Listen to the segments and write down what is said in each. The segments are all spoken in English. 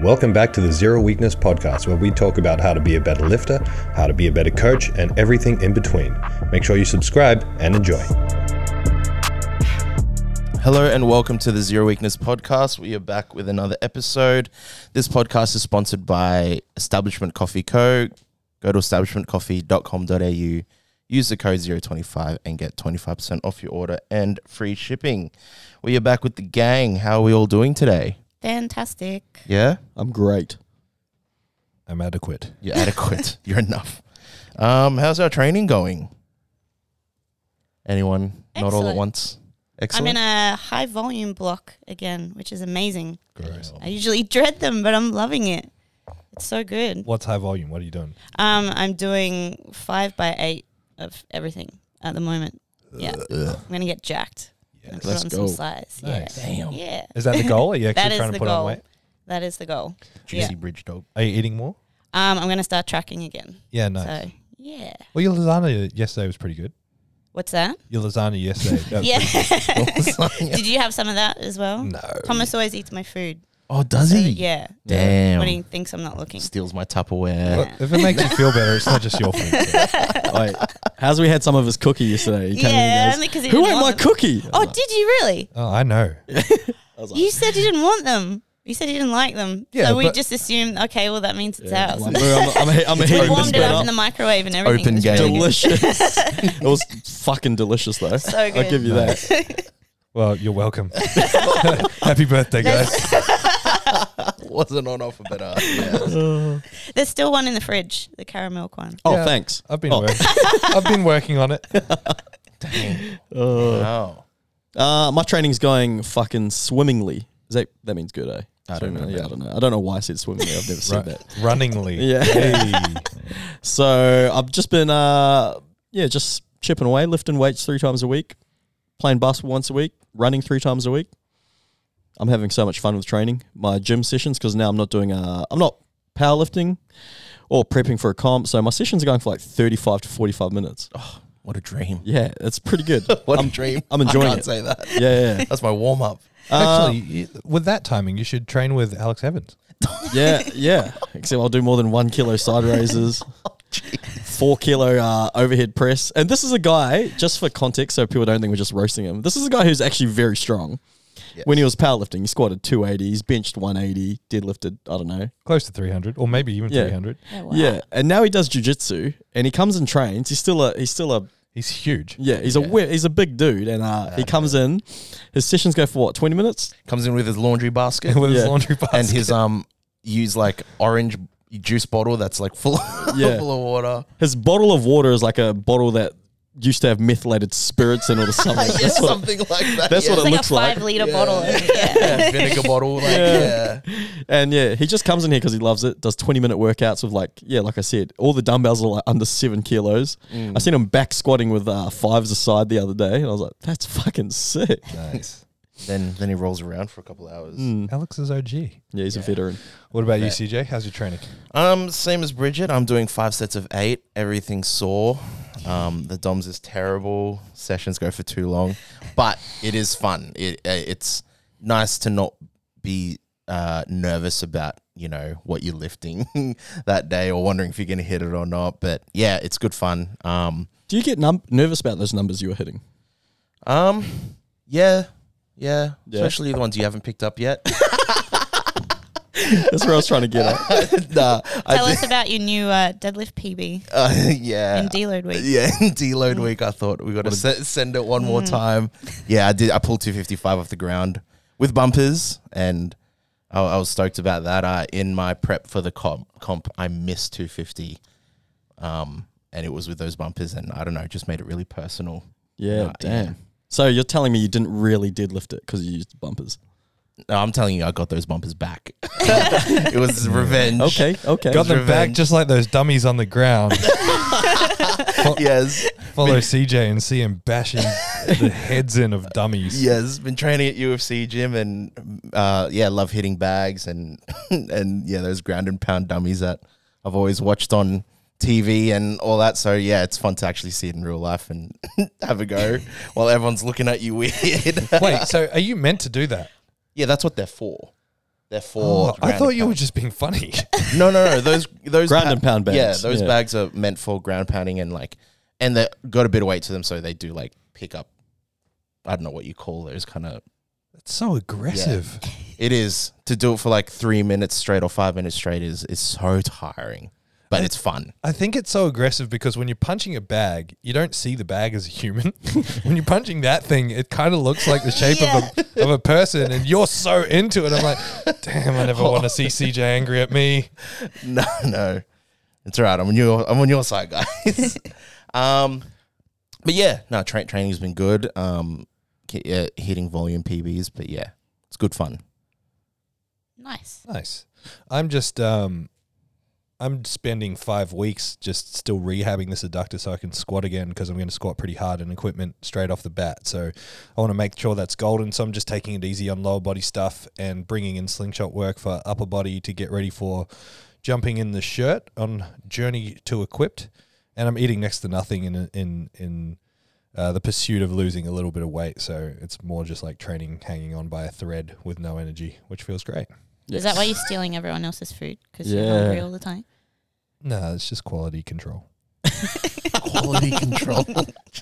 Welcome back to the Zero Weakness Podcast, where we talk about how to be a better lifter, how to be a better coach, and everything in between. Make sure you subscribe and enjoy. Hello and welcome to the Zero Weakness Podcast. We are back with another episode. This podcast is sponsored by Establishment Coffee Co. Go to establishmentcoffee.com.au, use the code 025 and get 25% off your order and free shipping. We are back with the gang. How are we all doing today? Fantastic. Yeah? I'm great. I'm adequate. You're adequate. You're enough. Um, how's our training going? Anyone? Not all at Excellent. once? Excellent. I'm in a high volume block again, which is amazing. Gross. I usually dread them, but I'm loving it. It's so good. What's high volume? What are you doing? Um, I'm doing five by eight of everything at the moment. Yeah, I'm gonna get jacked. And put Let's on go. some size. Nice. Yeah. Damn. Yeah, Is that the goal? Are you actually that is trying the to put on goal. weight? That is the goal. Juicy Yeah. bridge dog. Are you eating more? Um, I'm gonna start tracking again. Yeah, nice. So yeah. Well, your lasagna yesterday was pretty good. What's that? Your lasagna yesterday. that was Yeah. pretty Did you have some of that as well? No. Thomas always eats my food. Oh, does So, he? yeah. Damn. When he thinks I'm not looking. Steals my Tupperware. Well, if it makes you feel better, it's not just your food. so. Wait, how's we had some of his cookie yesterday? He came in and Yeah, goes, only because he Who didn't ate want my them. cookie? Oh, did you really? Oh, I know. I like, You said you didn't want them. You said you didn't like them. Yeah, so we but- just assumed, okay, well, that means it's yeah, ours. I'm, I'm, I'm, I'm, I'm we heating this warmed it bit up up. in the microwave and everything. Open It was really game. good. Delicious. it was fucking delicious though. So I'll good. give you that. Well, you're welcome. Happy birthday, guys. Wasn't on offer, but uh, yeah. There's still one in the fridge, the caramel one. Oh, Yeah. thanks. I've been Oh. working. I've been working on it. wow. Uh, my training's going fucking swimmingly. Is that that means good, eh? I don't know, Swimmingly, Yeah, I don't know. I don't know why I said swimmingly. I've never said Ru- that. runningly. Yeah. Hey. So I've just been, uh, yeah, just chipping away, lifting weights three times a week, playing basketball once a week, running three times a week. I'm having so much fun with training my gym sessions because now I'm not doing, uh, I'm not powerlifting or prepping for a comp. So my sessions are going for like 35 to 45 minutes. Oh, What a dream. Yeah, it's pretty good. What I'm, a dream. I'm enjoying it. I can't it. say that. Yeah, yeah, That's my warm up. Actually, you, with that timing, you should train with Alex Evans. yeah, yeah. Except I'll do more than one kilo side raises, four kilo uh, overhead press. And this is a guy, just for context, so people don't think we're just roasting him. This is a guy who's actually very strong. When he was powerlifting, he squatted 280, he's benched 180, deadlifted, I don't know. Close to 300, or maybe even Yeah. 300. Oh, wow. Yeah, and now he does jujitsu, and he comes and trains. He's still a, he's still a, He's huge. yeah, he's a, wi- he's a big dude, and uh, he comes in. His sessions go for what, 20 minutes? Comes in with his laundry basket with his Yeah. laundry basket. and his um use like orange juice bottle that's like full Yeah. full of water. His bottle of water is like a bottle that used to have methylated spirits in it or something. yeah, That's what- something like that. that's yeah. what It's it like looks a like. five liter Yeah. bottle. isn't? Yeah. yeah, vinegar bottle. Like, Yeah. yeah. And yeah, he just comes in here because he loves it. Does twenty minute workouts with like yeah, like I said, all the dumbbells are like under seven kilos. Mm. I seen him back squatting with uh, fives aside the other day, and I was like, that's fucking sick. nice. Then then he rolls around for a couple of hours. Mm. Alex is OG. Yeah, he's a veteran. What about you, CJ? How's your training? Um, same as Bridget. I'm doing five sets of eight. Everything's sore. Um, the DOMS is terrible. Sessions go for too long, but it is fun. It uh, it's nice to not be uh, nervous about you know what you're lifting that day or wondering if you're gonna hit it or not. But yeah, it's good fun. Um, Do you get num- nervous about those numbers you were hitting? um, yeah, yeah, Yeah. especially the ones you haven't picked up yet. That's where I was trying to get at. nah, I Tell did- us about your new uh, deadlift PB uh, yeah, in deload week. Yeah, in deload week, I thought we got to se- send it one more time. Yeah, I did. I pulled 255 off the ground with bumpers, and I, I was stoked about that. Uh, in my prep for the comp, comp, I missed 250, um, and it was with those bumpers, and I don't know, it just made it really personal. Yeah, Uh, damn. yeah. So you're telling me you didn't really deadlift it because you used bumpers? No, I'm telling you, I got those bumpers back. it was revenge. Okay, okay. Got them back just like those dummies on the ground. Yes, Follow CJ and see him bashing the heads in of dummies. yes. Been training at UFC gym, and uh, yeah, love hitting bags and and yeah, those ground and pound dummies that I've always watched on TV and all that. So yeah, it's fun to actually see it in real life and have a go while everyone's looking at you weird. Wait, so are you meant to do that? Yeah, that's what they're for. They're for. Oh, I thought you were just being funny. No, no, no. Those those Ground and pound bags. Yeah, those yeah. bags are meant for ground pounding and like, and they got a bit of weight to them, so they do like pick up. I don't know what you call those kind of. That's so aggressive. It is to do it for like three minutes straight or five minutes straight is is so tiring, but it's fun. I think it's so aggressive because when you're punching a bag, you don't see the bag as a human. when you're punching that thing, it kind of looks like the shape of, a, of a person, and you're so into it. I'm like, damn, I never want to see CJ angry at me. No, no, it's all right. I'm on your I'm on your side, guys. um, but yeah, no, tra- training's been good. Um, ki- uh, hitting volume PBs, but yeah, it's good fun. Nice. Nice. I'm just um I'm spending five weeks just still rehabbing this adductor so I can squat again because I'm going to squat pretty hard in equipment straight off the bat. So I want to make sure that's golden. So I'm just taking it easy on lower body stuff and bringing in slingshot work for upper body to get ready for jumping in the shirt on journey to equipped. And I'm eating next to nothing in in in uh, the pursuit of losing a little bit of weight. So it's more just like training hanging on by a thread with no energy, which feels great. Is that why you're stealing everyone else's food? Because Yeah. you're hungry all the time? No, it's just quality control. Quality control,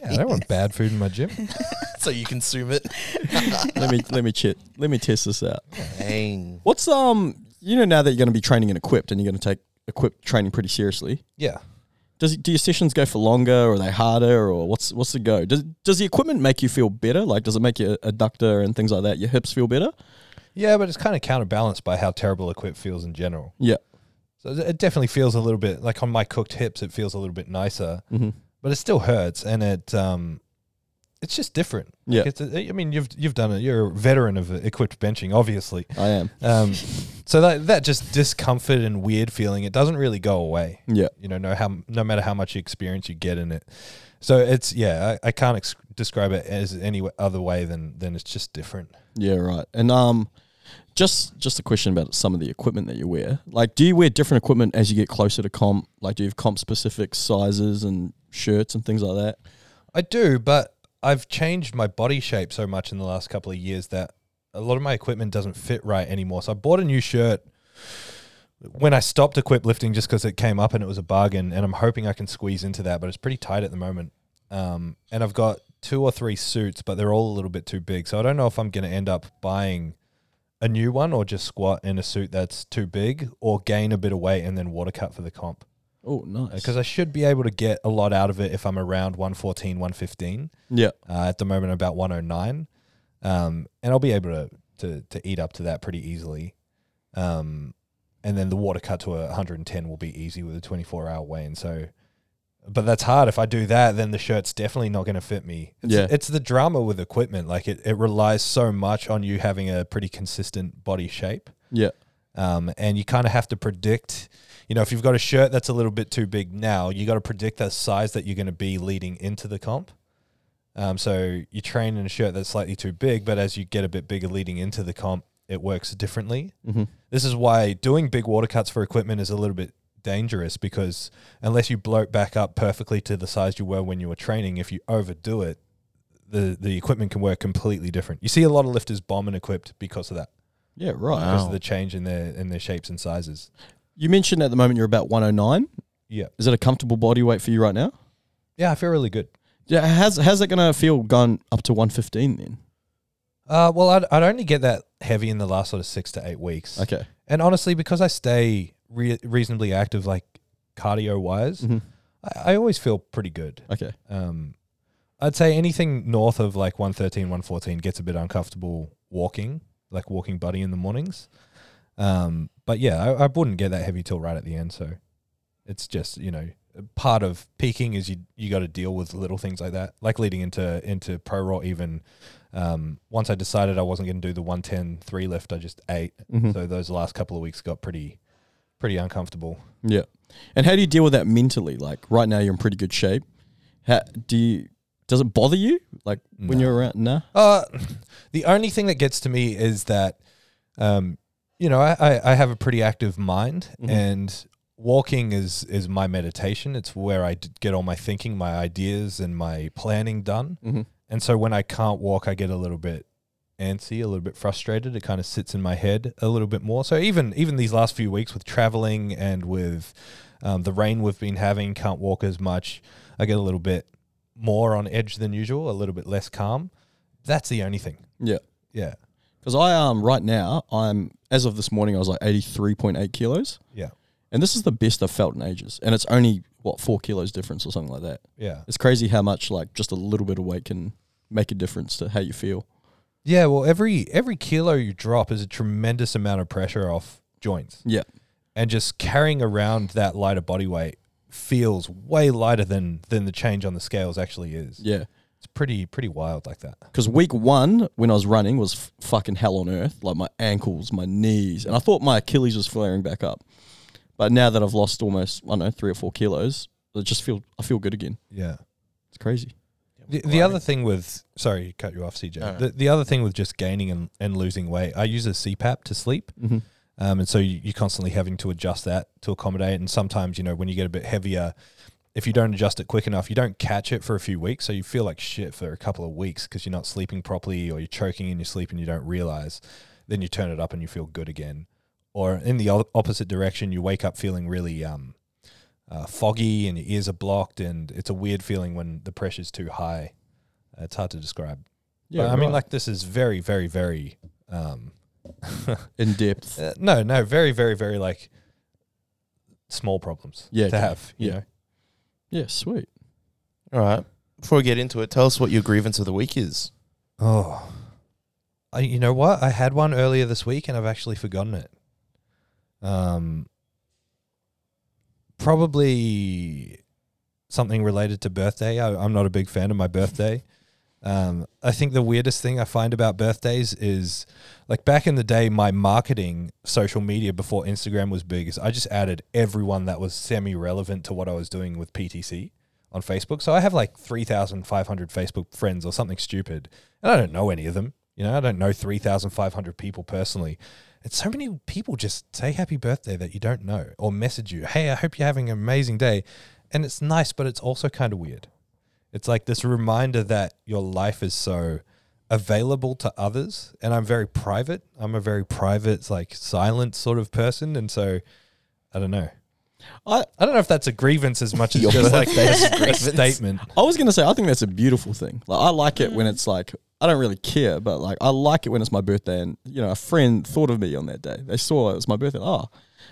Yeah, I don't want bad food in my gym. so you consume it. let me let me chit, let me test this out. Dang. What's um you know now that you're going to be training and equipped and you're going to take equipped training pretty seriously. Yeah. Does do your sessions go for longer or are they harder or what's what's the go? Does does the equipment make you feel better? Like does it make your adductor and things like that, your hips feel better? Yeah, but it's kind of counterbalanced by how terrible equip feels in general. Yeah. So it definitely feels a little bit like on my cooked hips, it feels a little bit nicer, Mm-hmm. but it still hurts, and it um, it's just different. Like Yeah. It's a, I mean, you've you've done it. You're a veteran of equipped benching, obviously. I am. Um, so that that just discomfort and weird feeling, it doesn't really go away. Yeah. you know, no how no matter how much experience you get in it. So it's yeah, I, I can't ex- describe it as any other way than than it's just different. Yeah, right. And um just just a question about some of the equipment that you wear. Like do you wear different equipment as you get closer to comp? Like do you have comp specific sizes and shirts and things like that? I do, but I've changed my body shape so much in the last couple of years that a lot of my equipment doesn't fit right anymore. So I bought a new shirt when I stopped equip lifting just because it came up and it was a bargain, and I'm hoping I can squeeze into that, but it's pretty tight at the moment. Um, and I've got two or three suits, but they're all a little bit too big. So I don't know if I'm going to end up buying a new one or just squat in a suit that's too big or gain a bit of weight and then water cut for the comp Oh, nice. because I should be able to get a lot out of it if I'm around 114, 115. yeah. Uh, at the moment, about 109. Um, and I'll be able to, to, to eat up to that pretty easily. Um, and then the water cut to a 110 will be easy with a 24 hour weigh in. So, but that's hard. If I do that, then the shirt's definitely not going to fit me. It's, Yeah. it's the drama with equipment. Like it, it relies so much on you having a pretty consistent body shape. Yeah. Um, and you kind of have to predict, you know, if you've got a shirt that's a little bit too big now, you got to predict the size that you're going to be leading into the comp. Um, so you train in a shirt that's slightly too big, but as you get a bit bigger leading into the comp, it works differently. Mm-hmm. This is why doing big water cuts for equipment is a little bit dangerous because unless you bloat back up perfectly to the size you were when you were training, if you overdo it, the the equipment can work completely different. You see a lot of lifters bomb and equipped because of that Yeah, right. because Wow. of the change in their in their shapes and sizes. You mentioned at the moment you're about 109. Yeah, Is it a comfortable body weight for you right now? yeah, I feel really good. Yeah, how's how's that gonna feel going up to 115 then? Uh, well, I'd, I'd only get that heavy in the last sort of six to eight weeks, Okay. and honestly, because I stay re- reasonably active, like cardio wise, hmm I, I always feel pretty good. Okay. Um, I'd say anything north of like 113, 114 gets a bit uncomfortable walking, like walking buddy in the mornings. Um, but yeah, I, I wouldn't get that heavy till right at the end. So it's just, you know, part of peaking is you, you got to deal with little things like that, like leading into, into pro raw even. Um, once I decided I wasn't going to do the 110 three lift, I just ate. Mhm. So those last couple of weeks got pretty, pretty uncomfortable. Yeah. And how do you deal with that mentally? Like right now you're in pretty good shape. How do you does it bother you? Like when No. you're around nah? Uh, the only thing that gets to me is that, um, you know, I, I, I have a pretty active mind, Mhm. and walking is is my meditation. It's where I d- get all my thinking, my ideas, and my planning done. Mm-hmm. And so when I can't walk, I get a little bit antsy, a little bit frustrated. It kind of sits in my head a little bit more. So even even these last few weeks with traveling and with um, the rain we've been having, can't walk as much. I get a little bit more on edge than usual, a little bit less calm. That's the only thing. Yeah. Yeah, Because I um right now I'm as of this morning I was like eighty three point eight kilos, yeah, and this is the best I've felt in ages, and it's only what four kilos difference or something like that. yeah. It's crazy how much like just a little bit of weight can make a difference to how you feel. Yeah, well, every every kilo you drop is a tremendous amount of pressure off joints. Yeah. and just carrying around that lighter body weight feels way lighter than than the change on the scales actually is. Yeah. It's pretty pretty wild like that. Because week one, when I was running, was f- fucking hell on earth. Like my ankles, my knees, and I thought my Achilles was flaring back up. But now that I've lost almost, I don't know, three or four kilos, I just feel I feel good again. Yeah. It's crazy. The, the other thing with sorry, to cut you off, CJ. The, the other thing with just gaining and, and losing weight, I use a CPAP to sleep. Mm-hmm. Um, and so you, you're constantly having to adjust that to accommodate. And sometimes, you know, when you get a bit heavier, if you don't adjust it quick enough, you don't catch it for a few weeks. So you feel like shit for a couple of weeks because you're not sleeping properly or you're choking in your sleep and you don't realize. Then you turn it up and you feel good again. Or in the o- opposite direction, you wake up feeling really um, uh, foggy and your ears are blocked. And it's a weird feeling when the pressure's too high. Uh, it's hard to describe. Yeah, but, I mean, right. like, this is very, very, very. Um, in depth. uh, no, no, very, very, very like small problems Yeah, to have. You Yeah. know, Yeah, sweet. All right. Before we get into it, tell us what your grievance of the week is. oh, I, you know what? I had one earlier this week and I've actually forgotten it. Um, probably something related to birthday. I, I'm not a big fan of my birthday. Um, I think the weirdest thing I find about birthdays is like back in the day, my marketing social media before Instagram was big is I just added everyone that was semi relevant to what I was doing with PTC on Facebook. So I have like 3,500 Facebook friends or something stupid. And I don't know any of them. You know, I don't know 3,500 people personally. And so many people just say happy birthday that you don't know or message you, hey, I hope you're having an amazing day. And it's nice, but it's also kind of weird. It's like this reminder that your life is so available to others. And I'm very private. I'm a very private, like silent sort of person. And so I don't know. I I don't know if that's a grievance as much as Your just like a a statement. I was gonna say I think that's a beautiful thing. Like I like it when mm. it's like I don't really care, but like I like it when it's my birthday and you know a friend thought of me on that day. They saw it was my birthday. Oh,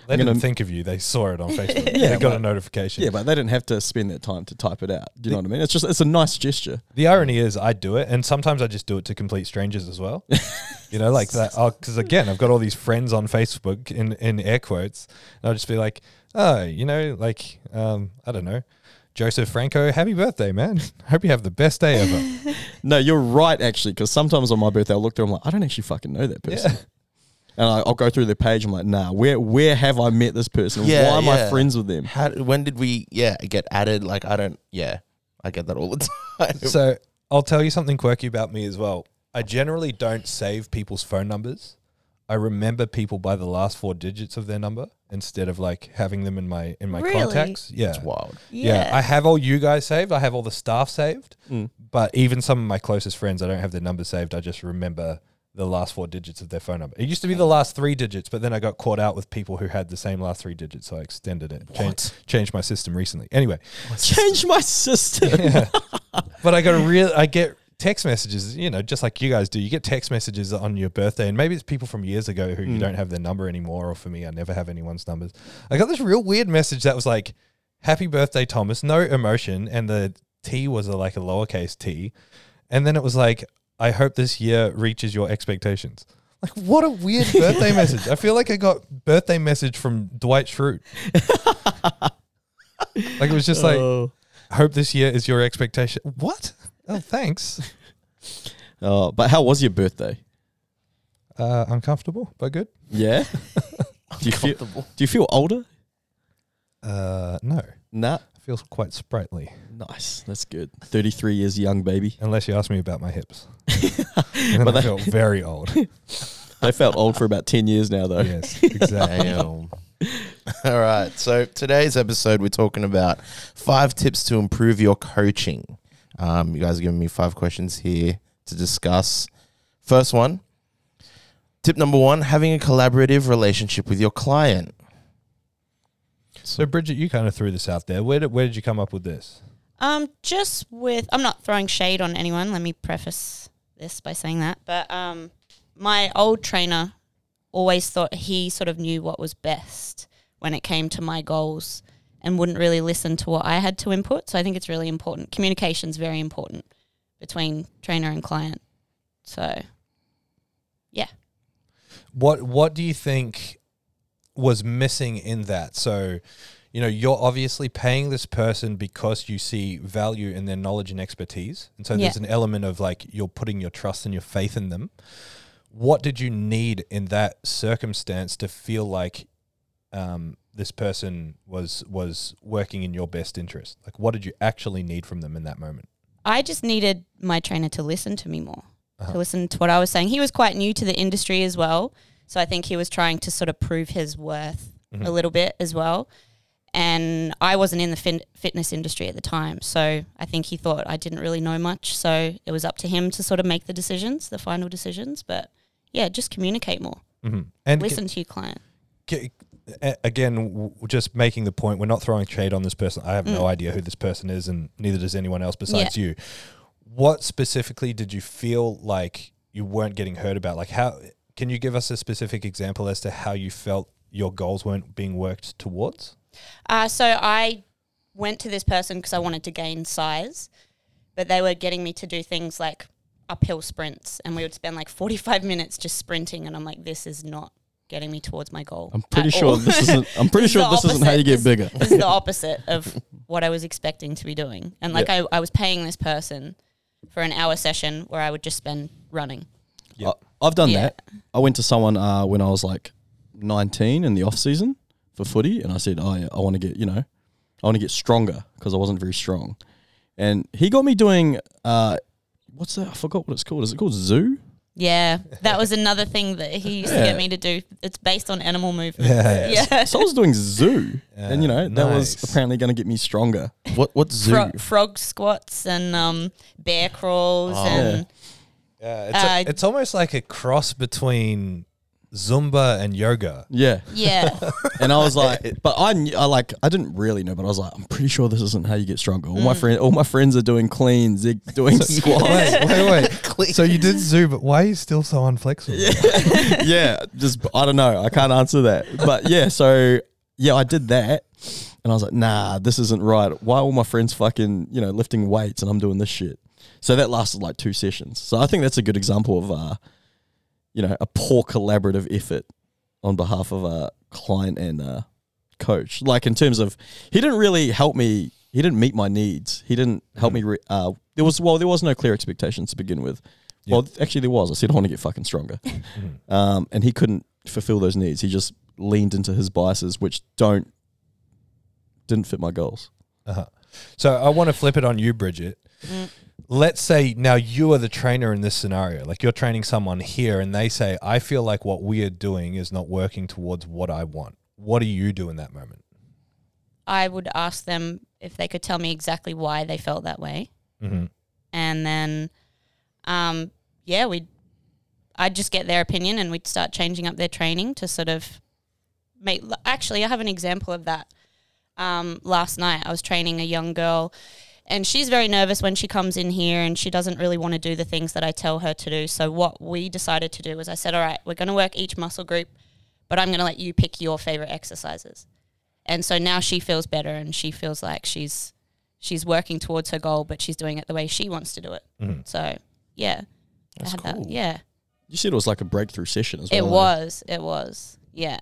They I'm didn't gonna- think of you. They saw it on Facebook. Yeah, they got a notification. yeah, but they didn't have to spend that time to type it out. Do you know what I mean? It's just it's a nice gesture. The irony is, I do it, and sometimes I just do it to complete strangers as well. you know, like that. Because again, I've got all these friends on Facebook in in air quotes, and I'll just be like, oh, you know, like um, I don't know, Joseph Franco, happy birthday, man! Hope you have the best day ever. No, you're right actually, because sometimes on my birthday I'll look through. I'm like, I don't actually fucking know that person. Yeah. And I, I'll go through their page. I'm like, nah, where where have I met this person? Yeah, Why am yeah. I friends with them? How? When did we? Yeah, get added. Like I don't. Yeah, I get that all the time. so I'll tell you something quirky about me as well. I generally don't save people's phone numbers. I remember people by the last four digits of their number instead of like having them in my in my Really? contacts. Yeah. It's wild. Yeah. I have all you guys saved. I have all the staff saved. Mm. But even some of my closest friends, I don't have their numbers saved. I just remember the last four digits of their phone number. It used to be the last three digits, but then I got caught out with people who had the same last three digits, so I extended it. Changed, changed my system recently. Anyway, Change my system. but I got a real. I get text messages, you know, just like you guys do. You get text messages on your birthday, and maybe it's people from years ago who you Mm. don't have their number anymore. Or for me, I never have anyone's numbers. I got this real weird message that was like, "Happy birthday, Thomas." No emotion, and the T was a, like a lowercase T, and then it was like, "I hope this year reaches your expectations." Like, what a weird birthday message. I feel like I got birthday message from Dwight Schrute. like it was just like, Oh. hope this year is your expectation. What? Oh, thanks. Oh, but how was your birthday? Uh, uncomfortable, but good. Yeah. do you feel Do you feel older? Uh, no, Nah. I feel quite sprightly. Nice. That's good. Thirty three years young, baby. Unless you ask me about my hips, and But I they- feel very old. They felt old for about ten years now, though. yes, exactly. Damn. All right. So today's episode, we're talking about five tips to improve your coaching. Um, you guys are giving me five questions here to discuss. First one. Tip number one: having a collaborative relationship with your client. So, Bridget, you kind of threw this out there. Where did, where did you come up with this? Um, just with I'm not throwing shade on anyone. Let me preface this by saying that. But um, my old trainer always thought he sort of knew what was best when it came to my goals and wouldn't really listen to what I had to input. So I think it's really important. Communication's very important between trainer and client. So yeah. What What do you think was missing in that? So, you know, you're obviously paying this person because you see value in their knowledge and expertise, and so there's Yeah. an element of like you're putting your trust and your faith in them. What did you need in that circumstance to feel like um, this person was was working in your best interest? Like, what did you actually need from them in that moment? I just needed my trainer to listen to me more, Uh-huh. to listen to what I was saying. He was quite new to the industry as well. So I think he was trying to sort of prove his worth Mhm. a little bit as well. And I wasn't in the fin- fitness industry at the time. So I think he thought I didn't really know much. So it was up to him to sort of make the decisions, the final decisions. But yeah, just communicate more, Mm-hmm. And listen to your client. A- again, w- just making the point, we're not throwing shade on this person. I have no Mm. idea who this person is, and neither does anyone else besides you. What specifically did you feel like you weren't getting heard about? Like, how can you give us a specific example as to how you felt your goals weren't being worked towards? Uh, so I went to this person because I wanted to gain size, but they were getting me to do things like uphill sprints, and we would spend like 45 minutes just sprinting, and I'm like, this is not getting me towards my goal. I'm pretty sure all. this isn't. I'm pretty This sure the this isn't how you opposite. get bigger. this is the opposite of what I was expecting to be doing. And like I, I was paying this person for an hour session where I would just spend running. Yep. I, I've done Yeah. that. I went to someone uh, when I was like 19 in the off season for footy, and I said, "Oh, yeah, I want to get you know, I want to get stronger because I wasn't very strong." And he got me doing uh, what's that? I forgot what it's called. Is it called ZUU? Yeah, that was another thing that he used to get me to do. It's based on animal movement. Yeah. yeah. So I was doing ZUU, and you know that was apparently going to get me stronger. What what ZUU? Fro- frog squats and um, bear crawls Oh. and Yeah, it's, Uh, a, it's almost like a cross between Zumba and yoga. Yeah, yeah, and I was like, but I, knew, I like, I didn't really know, but I was like, I'm pretty sure this isn't how you get stronger. All Mm. my friend, all my friends are doing cleans, they're doing squats. wait, wait, wait. so you did ZUU, but why are you still so unflexible? yeah, just I don't know. I can't answer that. But yeah, so yeah, I did that, and I was like, nah, this isn't right. Why are all my friends fucking you know lifting weights and I'm doing this shit? So that lasted like two sessions. So I think that's a good example of uh, you know, a poor collaborative effort on behalf of a client and a coach. Like in terms of, he didn't really help me. He didn't meet my needs. He didn't help me. Re- uh, there was well, there was no clear expectations to begin with. Well, actually, there was. I said I want to get fucking stronger, um, and he couldn't fulfill those needs. He just leaned into his biases, which don't didn't fit my goals. Uh-huh. So I want to flip it on you, Bridget. Mm. Let's say now you are the trainer in this scenario. Like you're training someone here and they say, I feel like what we are doing is not working towards what I want. What do you do in that moment? I would ask them if they could tell me exactly why they felt that way, Mm-hmm. and then, um, yeah, we'd I'd just get their opinion and we'd start changing up their training to sort of make. Actually, I have an example of that. Um, last night, I was training a young girl, and she's very nervous when she comes in here, and she doesn't really want to do the things that I tell her to do. So what we decided to do was, I said, "All right, we're going to work each muscle group, but I'm going to let you pick your favorite exercises." And so now she feels better, and she feels like she's she's working towards her goal, but she's doing it the way she wants to do it. Mhm. So yeah, That's cool. that. Yeah, You said it was like a breakthrough session as well. it was. It was. Yeah.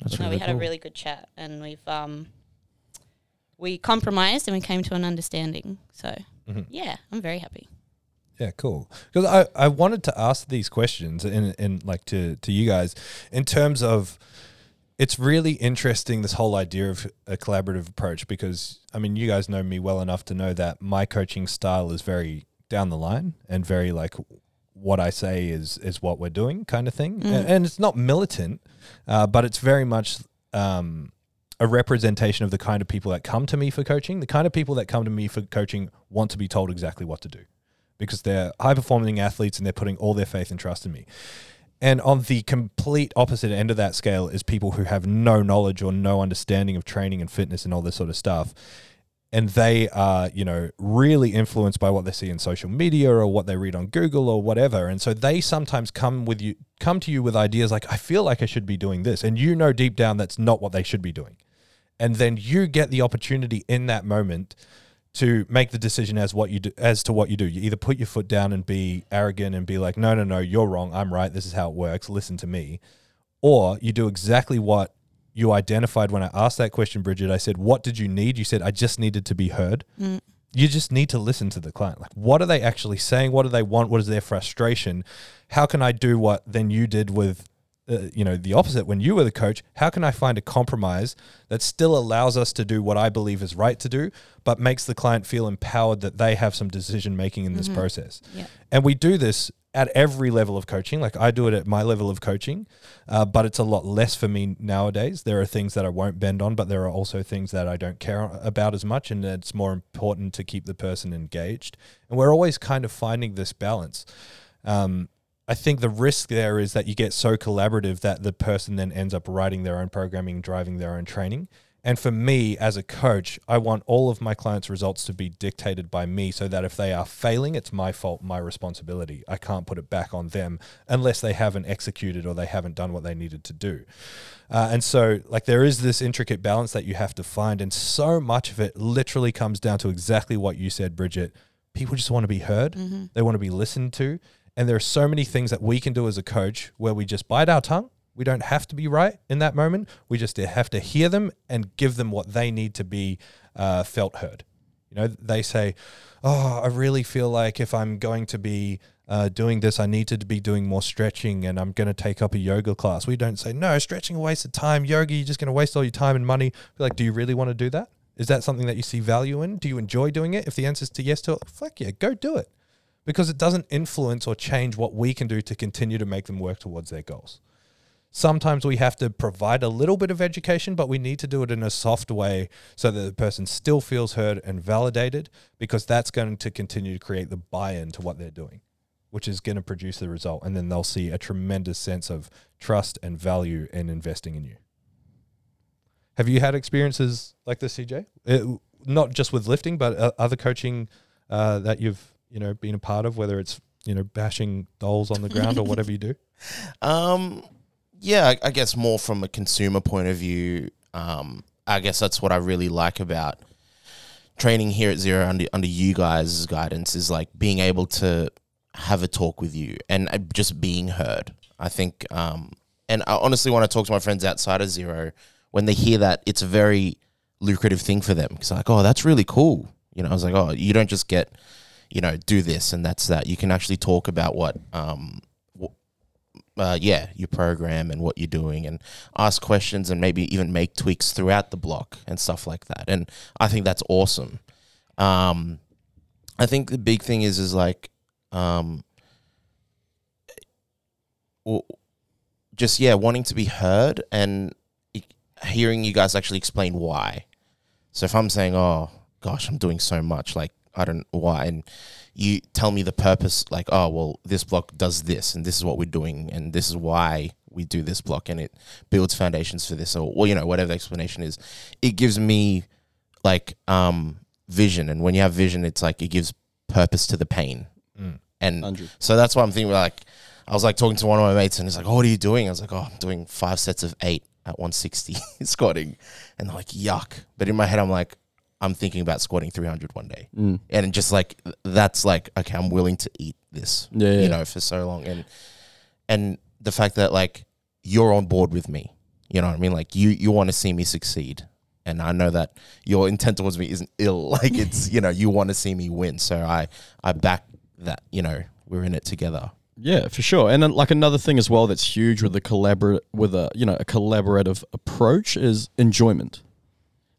That's no, really we had cool. a really good chat, and we've um we compromised and we came to an understanding. So Mhm. yeah, I'm very happy. Yeah, cool. Because I, I wanted to ask these questions in, in like to, to you guys in terms of it's really interesting this whole idea of a collaborative approach because I mean you guys know me well enough to know that my coaching style is very down the line and very like what I say is is what we're doing kind of thing Mm. and, and it's not militant uh, but it's very much um, a representation of the kind of people that come to me for coaching the kind of people that come to me for coaching want to be told exactly what to do because they're high performing athletes and they're putting all their faith and trust in me. And on the complete opposite end of that scale is people who have no knowledge or no understanding of training and fitness and all this sort of stuff. And they are, you know, really influenced by what they see in social media or what they read on Google or whatever. And so they sometimes come with you come to you with ideas like, I feel like I should be doing this. And you know deep down that's not what they should be doing. And then you get the opportunity in that moment to make the decision as what you do as to what you do. You either put your foot down and be arrogant and be like, no, no, no, you're wrong. I'm right. This is how it works. Listen to me. Or you do exactly what you identified when I asked that question, Bridget. I said, What did you need? You said, I just needed to be heard. Mm. You just need to listen to the client. Like, what are they actually saying? What do they want? What is their frustration? How can I do what then you did with uh, you know the opposite. When you were the coach how can i find a compromise that still allows us to do what i believe is right to do but makes the client feel empowered that they have some decision making in this Mhm. process? Yeah. and we do this at every level of coaching. Like i do it at my level of coaching uh, but it's a lot less for me nowadays. There are things that i won't bend on but there are also things that i don't care about as much and it's more important to keep the person engaged. And we're always kind of finding this balance. Um, I think the risk there is that you get so collaborative that the person then ends up writing their own programming, driving their own training. And for me as a coach, I want all of my clients' results to be dictated by me so that if they are failing, it's my fault, my responsibility. I can't put it back on them unless they haven't executed or they haven't done what they needed to do. Uh, and so, like, there is this intricate balance that you have to find. And so much of it literally comes down to exactly what you said, Bridget. People just want to be heard, Mm-hmm. they want to be listened to. And there are so many things that we can do as a coach where we just bite our tongue. We don't have to be right in that moment. We just have to hear them and give them what they need to be uh, felt heard. You know, they say, "Oh, I really feel like if I'm going to be uh, doing this, I need to be doing more stretching, and I'm going to take up a yoga class." We don't say, "No, stretching a waste of time. Yoga, you're just going to waste all your time and money." Like, "Do you really want to do that? Is that something that you see value in? Do you enjoy doing it? If the answer is to yes to it, fuck yeah, go do it." Because it doesn't influence or change what we can do to continue to make them work towards their goals sometimes we have to provide a little bit of education, but we need to do it in a soft way so that the person still feels heard and validated because that's going to continue to create the buy in to what they're doing, which is going to produce the result. And then they'll see a tremendous sense of trust and value in investing in you. Have you had experiences like this, CJ? It, not just with lifting, but uh, other coaching uh, that you've you know been a part of, whether it's you know bashing dolls on the ground or whatever you do. Um, yeah, I, guess more from a consumer point of view. Um, I guess that's what I really like about training here at Zero under under you guys' guidance is like being able to have a talk with you and uh, just being heard. I think, um, and I honestly, when I talk to my friends outside of Zero, when they hear that, it's a very lucrative thing for them because like, oh, that's really cool. You know, I was like, oh, you don't just get, you know, do this and that's that. You can actually talk about what, um, uh, yeah, your program and what you're doing, and ask questions and maybe even make tweaks throughout the block and stuff like that. And I think that's awesome. Um, I think the big thing is is like, um, just yeah, wanting to be heard and hearing you guys actually explain why. So if I'm saying, oh gosh, I'm doing so much, like I don't know why, and you tell me the purpose, like, oh, well, this block does this, and this is what we're doing, and this is why we do this block, and it builds foundations for this, or, well, you know, whatever the explanation is. It gives me like um vision, and when you have vision, it's like it gives purpose to the pain, Mm. and 100. so that's why I'm thinking like I was like talking to one of my mates and he's like, oh, what are you doing? I was like, oh, I'm doing five sets of eight at 160 squatting. And they're like, yuck. But in my head, I'm like, I'm thinking about squatting 300 one day. Mm. And just like, that's like, okay, I'm willing to eat this, Yeah, yeah. you know, for so long. And, and the fact that like you're on board with me, you know what I mean? Like you, you want to see me succeed. And I know that your intent towards me isn't ill. Like it's, you know, you want to see me win. So I, I back that, you know, we're in it together. Yeah, for sure. And then, like another thing as well that's huge with the collabor with a you know a collaborative approach is enjoyment.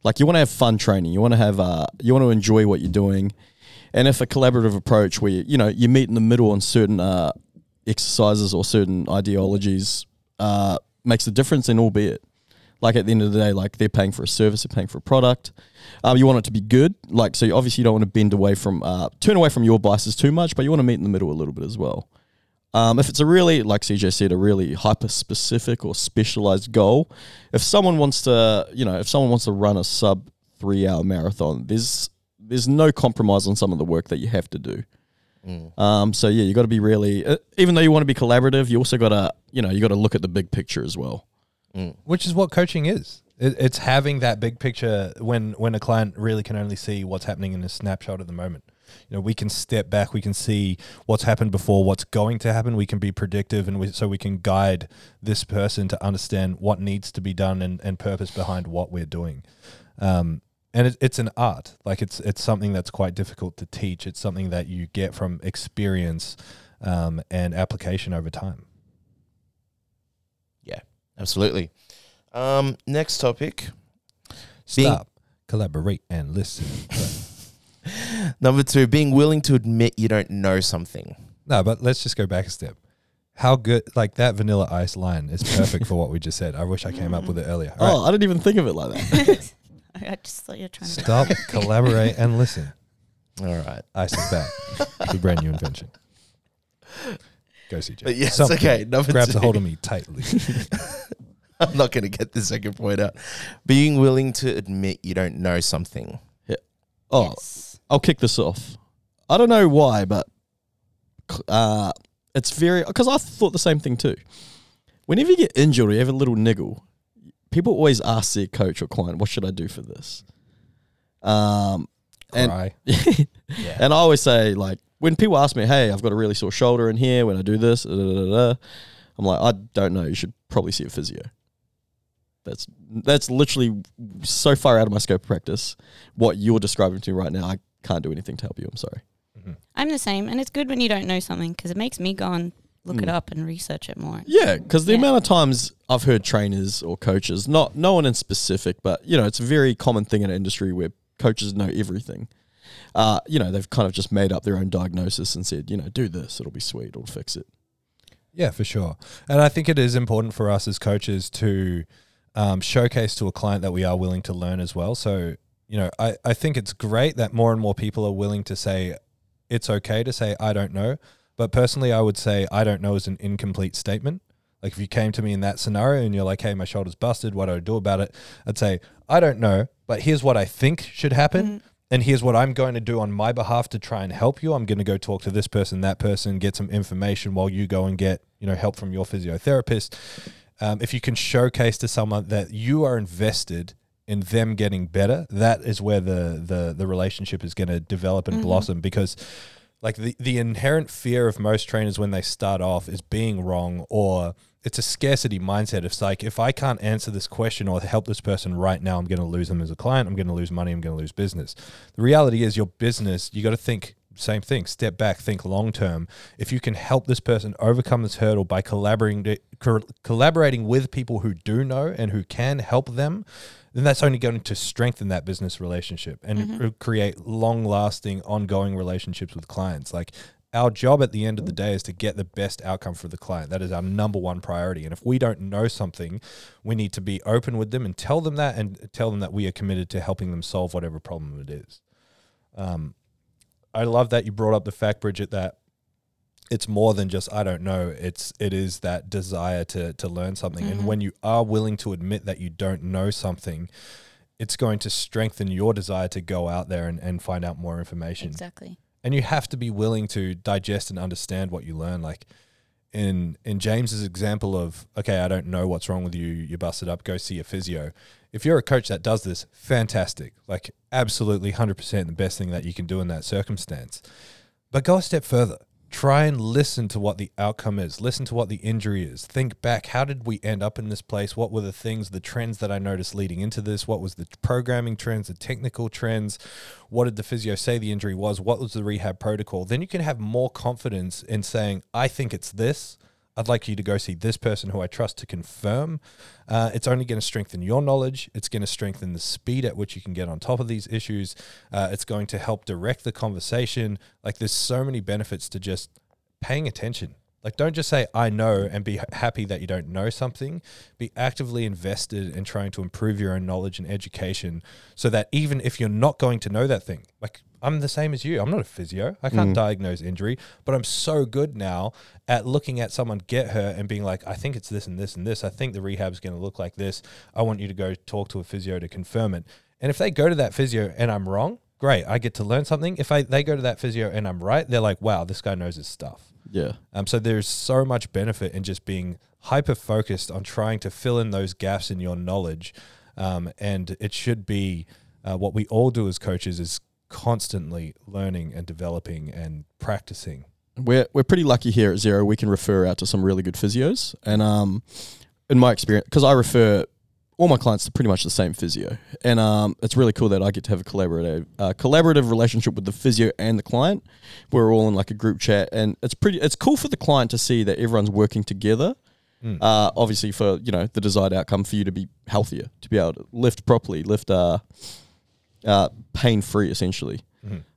Like you want to have fun training, you want to have uh, you want to enjoy what you're doing, and if a collaborative approach where you, know you meet in the middle on certain uh, exercises or certain ideologies uh, makes a difference, then albeit Like at the end of the day, like they're paying for a service, they're paying for a product. Um, you want it to be good. Like so, obviously you don't want to bend away from, uh, turn away from your biases too much, but you want to meet in the middle a little bit as well. Um, if it's a really, like CJ said, a really hyper specific or specialized goal, if someone wants to, you know, if someone wants to run a sub three hour marathon, there's there's no compromise on some of the work that you have to do. Um, so yeah, you got to be really, uh, even though you want to be collaborative, you also got to, you know, you got to look at the big picture as well. which is what coaching is. It, it's having that big picture when when a client really can only see what's happening in a snapshot at the moment. You know, we can step back, we can see what's happened before, what's going to happen. We can be predictive, and we, so we can guide this person to understand what needs to be done and, and purpose behind what we're doing. Um, and it, it's an art. Like it's it's something that's quite difficult to teach. It's something that you get from experience um, and application over time. Yeah, absolutely. Um, next topic. Being- Stop, collaborate, and listen. Number two, being willing to admit you don't know something. No, but let's just go back a step. How good, like that vanilla ice line is perfect for what we just said. I wish I came up with it earlier. All Oh, I didn't even think of it like that. I just thought you were trying to. Stop, collaborate, and listen. All right. Ice is back. It's a brand new invention. Go, CJ. But yes, Something okay, number grabs two. a hold of me tightly. I'm not going to get the second point out. Being willing to admit you don't know something. Oh, Yes. I'll kick this off. I don't know why, but uh, it's very because I thought the same thing too. Whenever you get injured or you have a little niggle, people always ask their coach or client, "What should I do for this?" Um, and Cry. and I always say like when people ask me, "Hey, I've got a really sore shoulder in here. When I do this, da, da, da," I'm like, I don't know. You should probably see a physio. That's that's literally so far out of my scope of practice. What you're describing to me right now, I can't do anything to help you. I'm sorry. I'm the same, and it's good when you don't know something because it makes me go and look it up and research it more. Yeah, because the Yeah. amount of times I've heard trainers or coaches, not no one in specific, but you know, it's a very common thing in an industry where coaches know everything. Uh, you know, they've kind of just made up their own diagnosis and said, you know, do this, it'll be sweet, it'll fix it. Yeah, for sure. And I think it is important for us as coaches to um, showcase to a client that we are willing to learn as well. So, you know, I, I think it's great that more and more people are willing to say it's okay to say, I don't know. But personally, I would say, I don't know is an incomplete statement. Like if you came to me in that scenario and you're like, hey, my shoulder's busted, what do I do about it? I'd say, I don't know, but here's what I think should happen. And here's what I'm going to do on my behalf to try and help you. I'm going to go talk to this person, that person, get some information while you go and get, you know, help from your physiotherapist. Um, if you can showcase to someone that you are invested in them getting better, that is where the the the relationship is going to develop and mm-hmm. blossom because like the, the inherent fear of most trainers when they start off is being wrong or it's a scarcity mindset. It's like if I can't answer this question or help this person right now, I'm going to lose them as a client. I'm going to lose money. I'm going to lose business. The reality is, your business. You got to think same thing. Step back, think long term. If you can help this person overcome this hurdle by collaborating co- collaborating with people who do know and who can help them, then that's only going to strengthen that business relationship and r- create long lasting, ongoing relationships with clients. Like our job at the end of the day is to get the best outcome for the client. That is our number one priority. And if we don't know something, we need to be open with them and tell them that and tell them that we are committed to helping them solve whatever problem it is. Um, I love that you brought up the fact, Bridget, that it's more than just I don't know. It's it is that desire to to learn something. And mm-hmm. when you are willing to admit that you don't know something, it's going to strengthen your desire to go out there and, and find out more information Exactly. and you have to be willing to digest and understand what you learn like in in James's example of okay I don't know what's wrong with you you busted up go see a physio if you're a coach that does this fantastic like absolutely 100% the best thing that you can do in that circumstance but go a step further try and listen to what the outcome is. Listen to what the injury is. Think back how did we end up in this place? What were the things the trends that i noticed leading into this? What was the programming trends the technical trends? What did the physio say the injury was? What was the rehab protocol? Then you can have more confidence in saying i think it's this I'd like you to go see this person who I trust to confirm. Uh, it's only going to strengthen your knowledge. It's going to strengthen the speed at which you can get on top of these issues. Uh, it's going to help direct the conversation. Like, there's so many benefits to just paying attention Like, don't just say, I know, and be happy that you don't know something. Be actively invested in trying to improve your own knowledge and education so that even if you're not going to know that thing, like, I'm the same as you. I'm not a physio. I can't diagnose injury, but I'm so good now at looking at someone get hurt and being like, I think it's this and this and this. I think the rehab's going to look like this. I want you to go talk to a physio to confirm it. And if they go to that physio and I'm wrong, great. I get to learn something. If I they go to that physio and I'm right, they're like, wow, this guy knows his stuff. Yeah. Um, so there's so much benefit in just being hyper focused on trying to fill in those gaps in your knowledge, um, and it should be uh, what we all do as coaches is constantly learning and developing and practicing. We're we're pretty lucky here at Zero. We can refer out to some really good physios, and um, in my experience, because I refer all my clients to pretty much the same physio, and um, it's really cool that I get to have a collaborative uh, collaborative relationship with the physio and the client. We're all in like a group chat, and it's pretty. It's cool for the client to see that everyone's working together. Uh, obviously, for you know the desired outcome for you to be healthier, to be able to lift properly, lift uh, uh, pain free, essentially.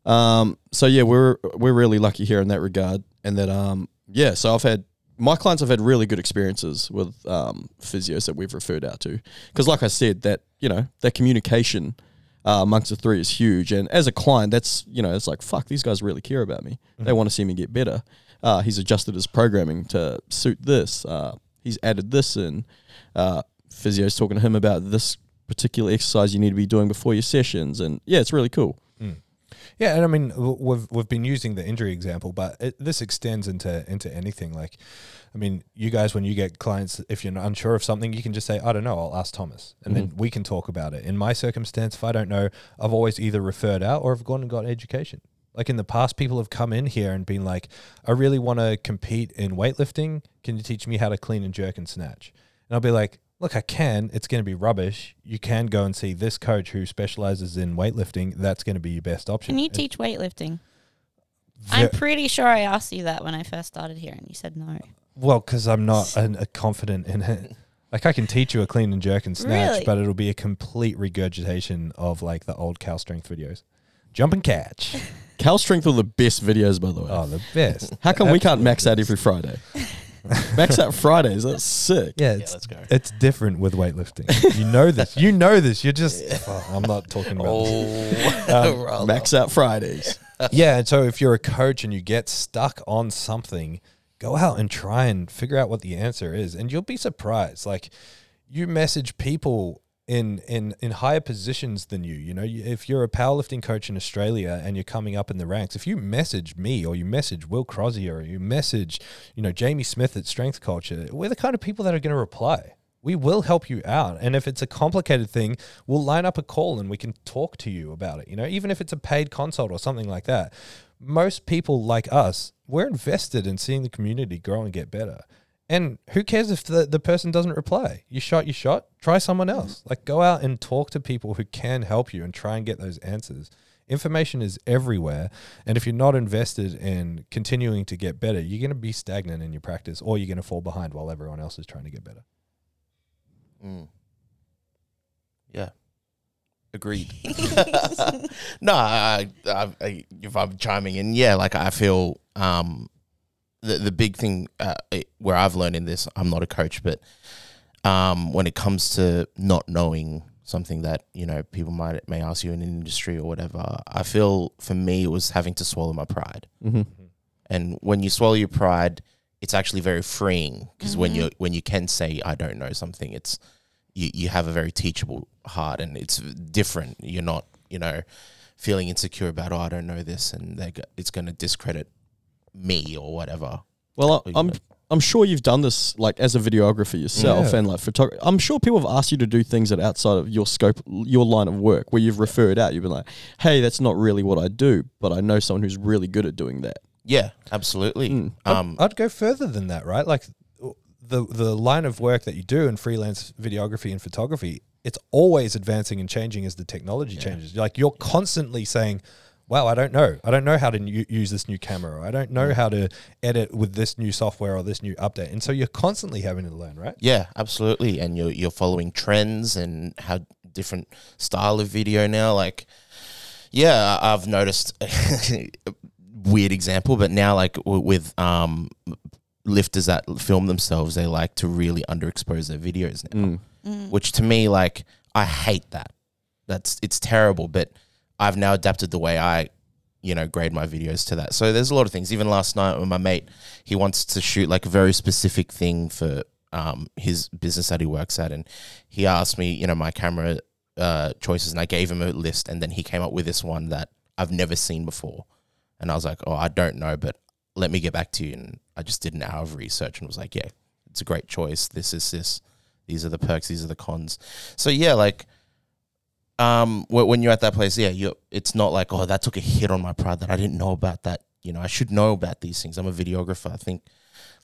Um, so yeah, we're we're really lucky here in that regard, and that um, yeah. So I've had my clients have had really good experiences with um, physios that we've referred out to, because like I said, that you know that communication uh, amongst the three is huge, and as a client, that's you know it's like fuck, these guys really care about me. They want to see me get better. Uh, he's adjusted his programming to suit this. Uh, he's added this in. Uh, physio's talking to him about this particular exercise you need to be doing before your sessions, and yeah, it's really cool. Mm. Yeah, and I mean we've we've been using the injury example, but it, this extends into into anything. Like, I mean, you guys when you get clients, if you're unsure of something, you can just say, "I don't know." I'll ask Thomas, and then mm-hmm. we can talk about it. In my circumstance, if I don't know, I've always either referred out or I've gone and got education. Like in the past, people have come in here and been like, "I really want to compete in weightlifting. Can you teach me how to clean and jerk and snatch?" And I'll be like, look, I can. It's going to be rubbish. You can go and see this coach who specializes in weightlifting. That's going to be your best option. Can you teach weightlifting? ve- I'm pretty sure I asked you that when I first started here, and you said no. well, because I'm not an, a confident in it. Like I can teach you a clean and jerk and snatch, Really? but it'll be a complete regurgitation of like the old Cal Strength videos. Jump and catch. Cal Strength are the best videos, by the way. Oh, the best. How come we can't Absolute max out every Friday? max out Fridays. That's sick. Yeah, Yeah, it's, let's go. it's different with weightlifting. you know this. You know this. You're just. oh, I'm not talking about this. Oh, um, roll Max out Fridays. yeah, and so if you're a coach and you get stuck on something, go out and try and figure out what the answer is, and you'll be surprised. Like you message people in in in higher positions than you. You know, if you're a powerlifting coach in Australia and you're coming up in the ranks, if you message me or you message Will Crozier or you message, you know, Jamie Smith at Strength Culture, we're the kind of people that are going to reply. We will help you out. And if it's a complicated thing, we'll line up a call and we can talk to you about it. You know, even if it's a paid consult or something like that. Most people like us, we're invested in seeing the community grow and get better. And who cares if the, the person doesn't reply? You shot your shot, try someone else. Like go out and talk to people who can help you and try and get those answers. Information is everywhere. And if you're not invested in continuing to get better, you're going to be stagnant in your practice or you're going to fall behind while everyone else is trying to get better. Mm. Yeah. Agreed. no, I, I, I, if I'm chiming in, yeah, like I feel um, the the big thing uh, it- where I've learned in this, I'm not a coach, but um, when it comes to not knowing something that you know people might may ask you in an industry or whatever, I feel for me it was having to swallow my pride. Mm-hmm. And when you swallow your pride, it's actually very freeing because when you when you can say I don't know something, it's you, you have a very teachable heart and it's different. You're not you know feeling insecure about oh I don't know this and they it's going to discredit me or whatever. Well, I- I'm. I'm sure you've done this like as a videographer yourself Yeah. and like photography. I'm sure people have asked you to do things that outside of your scope, your line of work, where you've referred out. You've been like, "Hey, that's not really what I do, but I know someone who's really good at doing that." Yeah, absolutely. Mm. Um, I'd go further than that, right? Like the the line of work that you do in freelance videography and photography, it's always advancing and changing as the technology changes. Like you're constantly saying, "Wow, I don't know. I don't know how to u- use this new camera. Or I don't know how to edit with this new software or this new update." And so you're constantly having to learn, right? Yeah, absolutely. And you're you're following trends and how different style of video now. Like, yeah, I- I've noticed weird example, but now like w- with um lifters that film themselves, they like to really underexpose their videos now. Mm. Mm. Which to me, like, I hate that. That's it's terrible, but I've now adapted the way I, you know, grade my videos to that. So there's a lot of things. Even last night with my mate, he wants to shoot like a very specific thing for um, his business that he works at, and he asked me, you know, my camera uh, choices, and I gave him a list, and then he came up with this one that I've never seen before, and I was like, oh, I don't know, but let me get back to you, and I just did an hour of research and was like, yeah, it's a great choice. This is this. These are the perks. These are the cons. So yeah, like um when you're at that place yeah you it's not like oh that took a hit on my pride that i didn't know about that you know i should know about these things. I'm a videographer. I think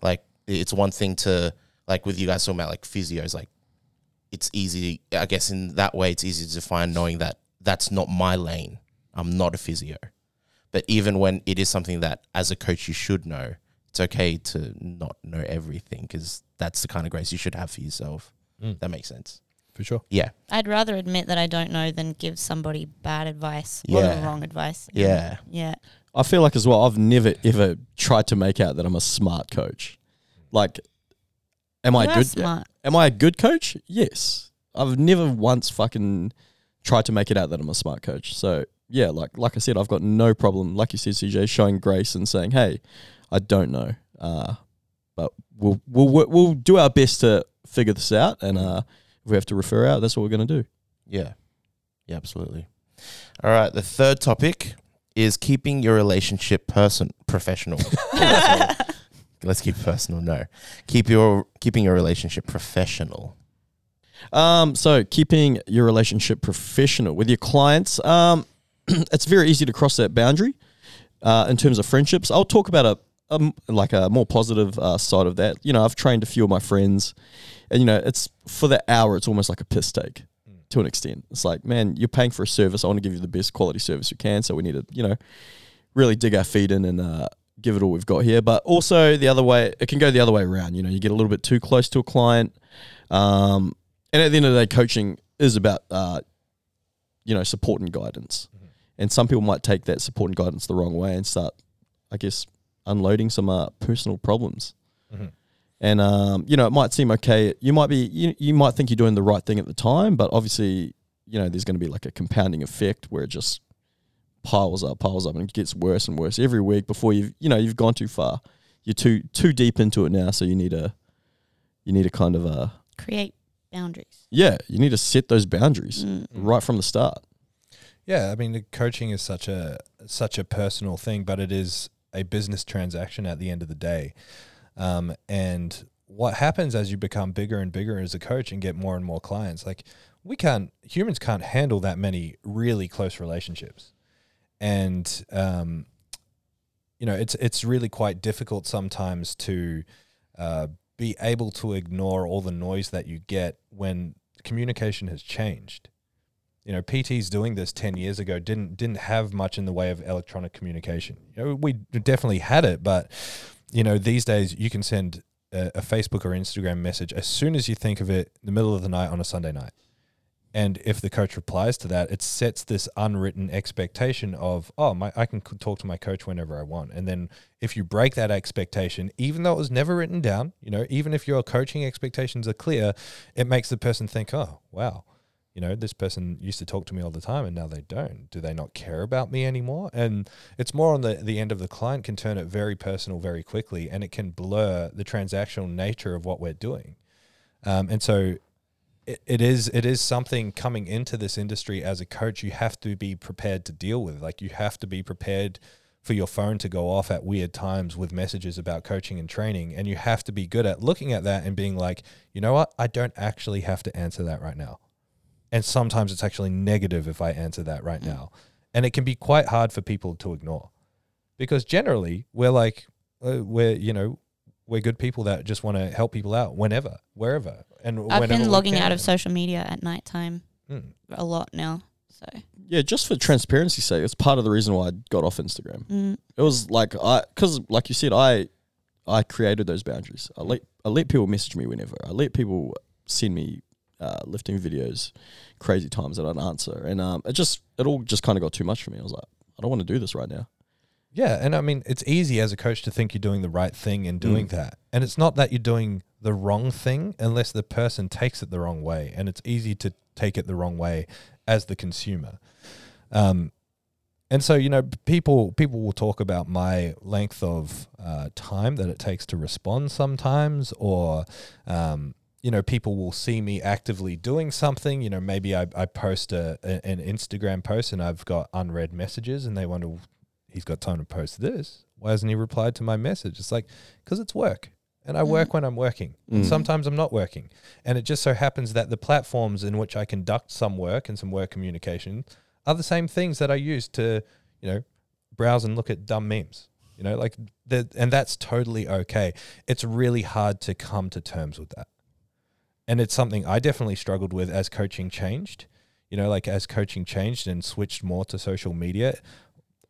like it's one thing to like with you guys talking about like physios like it's easy i guess in that way it's easy to define knowing that that's not my lane. I'm not a physio. But even when it is something that as a coach you should know it's okay to not know everything because that's the kind of grace you should have for yourself. Mm. that makes sense For sure. yeah I'd rather admit that I don't know than give somebody bad advice or Yeah. wrong advice. yeah Yeah. I feel like as well. I've never ever tried to make out that I'm a smart coach. Like, am I You are good? smart. Am I a good coach? Yes. I've never once fucking tried to make it out that I'm a smart coach. So yeah, like like I said, I've got no problem. Like you said, CJ, showing grace and saying, "Hey, I don't know," uh, but we'll we'll we'll we'll do our best to figure this out. And uh, if we have to refer out, that's what we're gonna do. Yeah. Yeah, absolutely. All right. The third topic is keeping your relationship person professional. Let's keep it personal. No. Keep your keeping your relationship professional. Um, so keeping your relationship professional with your clients, um, it's very easy to cross that boundary. Uh, in terms of friendships, I'll talk about a, a like a more positive uh, side of that. You know, I've trained a few of my friends, and you know, it's for the hour, it's almost like a piss take to an extent. It's like, man, you're paying for a service. I want to give you the best quality service you can. So we need to, you know, really dig our feet in and uh, give it all we've got here. But also the other way, it can go the other way around. You know, you get a little bit too close to a client. Um, and at the end of the day, coaching is about, uh, you know, support and guidance. And some people might take that support and guidance the wrong way and start, I guess, unloading some uh, personal problems. Mhm. And um, you know, it might seem okay. You might be, you, you might think you're doing the right thing at the time, but obviously, you know, there's going to be like a compounding effect where it just piles up, piles up, and it gets worse and worse every week before you've, you know, you've gone too far. You're too too deep into it now, so you need a you need to kind of a Create boundaries. yeah, you need to set those boundaries Mm. right from the start. Yeah, I mean, the coaching is such a such a personal thing, but it is a business transaction at the end of the day. Um, and what happens as you become bigger and bigger as a coach and get more and more clients, like we can't humans can't handle that many really close relationships, and um, you know, it's it's really quite difficult sometimes to uh, be able to ignore all the noise that you get when communication has changed you know, PTs doing this ten years ago didn't didn't have much in the way of electronic communication. You know, we definitely had it, but you know, these days you can send a, a Facebook or Instagram message as soon as you think of it in the middle of the night on a Sunday night. And if the coach replies to that, it sets this unwritten expectation of, oh, my, I can talk to my coach whenever I want. And then if you break that expectation, even though it was never written down, you know, even if your coaching expectations are clear, it makes the person think, oh, wow, you know, this person used to talk to me all the time and now they don't. Do they not care about me anymore? And it's more on the, the end of the client can turn it very personal very quickly and it can blur the transactional nature of what we're doing. Um, and so it, it is it is something coming into this industry as a coach you have to be prepared to deal with. Like you have to be prepared for your phone to go off at weird times with messages about coaching and training and you have to be good at looking at that and being like, "You know what? I don't actually have to answer that right now." And sometimes it's actually negative if I answer that right now. And it can be quite hard for people to ignore because generally we're like, uh, we're, you know, we're good people that just want to help people out whenever, wherever. And I've whenever been logging out of social media at nighttime Mm. a lot now. So Yeah, just for transparency's sake, it's part of the reason why I got off Instagram. mm, It was like I, because like you said, I, I created those boundaries. I let I let people message me whenever. I let people send me uh, lifting videos, crazy times that I'd answer, and um, it just it all just kind of got too much for me. I was like, I don't want to do this right now. Yeah, and I mean it's easy as a coach to think you're doing the right thing in doing Mm. that. And it's not that you're doing the wrong thing unless the person takes it the wrong way. And it's easy to take it the wrong way as the consumer. Um and so, you know, people people will talk about my length of uh, time that it takes to respond sometimes, or um, you know, people will see me actively doing something. You know, maybe I, I post a, a an Instagram post and I've got unread messages, and they wonder, he's got time to post this. Why hasn't he replied to my message? It's like because it's work, and I work when I'm working. And Mm. sometimes I'm not working, and it just so happens that the platforms in which I conduct some work and some work communication are the same things that I use to, you know, browse and look at dumb memes. You know, like that, and that's totally okay. It's really hard to come to terms with that, and it's something I definitely struggled with as coaching changed. You know, like as coaching changed and switched more to social media,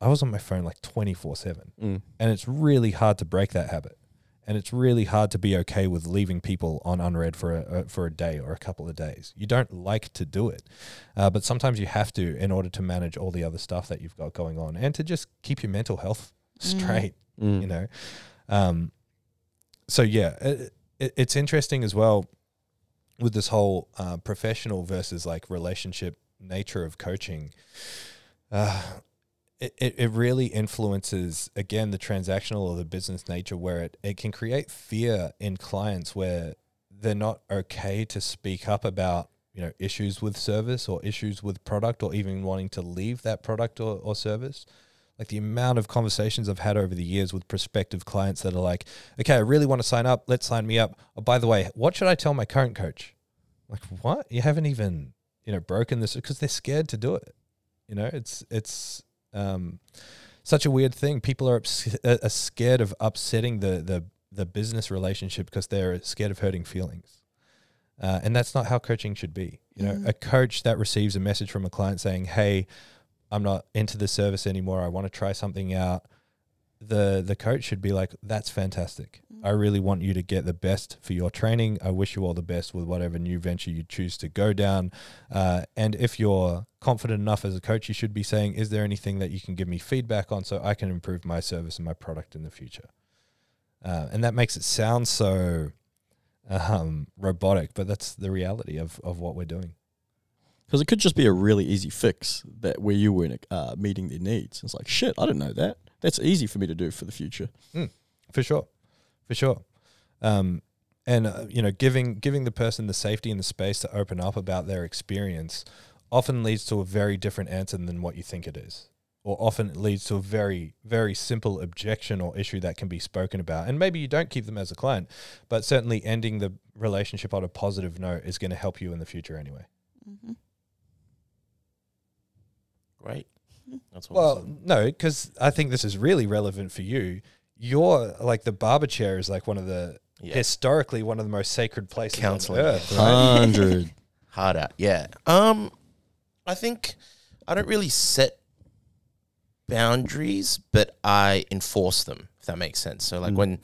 I was on my phone like twenty four seven, Mm. and it's really hard to break that habit. And it's really hard to be okay with leaving people on unread for a, a for a day or a couple of days. You don't like to do it, uh, but sometimes you have to in order to manage all the other stuff that you've got going on and to just keep your mental health straight. Mm. You know, um, so yeah, it, it, it's interesting as well with this whole uh, professional versus like relationship nature of coaching. Uh, it, it, really influences again the transactional or the business nature where it, it can create fear in clients where they're not okay to speak up about you know issues with service or issues with product or even wanting to leave that product or, or service like the amount of conversations I've had over the years with prospective clients that are like, okay, I really want to sign up. Let's sign me up. Oh, by the way, what should I tell my current coach? Like, what? You haven't even, you know, broken this because they're scared to do it. You know, it's, it's, um, such a weird thing. People are, ups- uh, are scared of upsetting the, the, the business relationship because they're scared of hurting feelings. Uh, and that's not how coaching should be. You know, Mhm. a coach that receives a message from a client saying, "Hey, I'm not into the service anymore. I want to try something out." The the coach should be like, "That's fantastic. I really want you to get the best for your training. I wish you all the best with whatever new venture you choose to go down. Uh, and if you're confident enough as a coach, you should be saying, "Is there anything that you can give me feedback on so I can improve my service and my product in the future?" Uh, and that makes it sound so um, robotic, but that's the reality of, of what we're doing. Because it could just be a really easy fix that where you weren't uh, meeting their needs. It's like, shit, I didn't know that. That's easy for me to do for the future. For sure, for sure. Um, and uh, you know, giving giving the person the safety and the space to open up about their experience often leads to a very different answer than what you think it is, or often it leads to a very very simple objection or issue that can be spoken about. And maybe you don't keep them as a client, but certainly ending the relationship on a positive note is going to help you in the future anyway. Mhm. Great. That's Well, awesome. no, because I think this is really relevant for you. You're like the barber chair is like one of the yeah. historically one of the most sacred places Counseling. on earth. Right? Hundred. hard out. Yeah. Um, I think I don't really set boundaries, but I enforce them. If that makes sense. So like Mm. when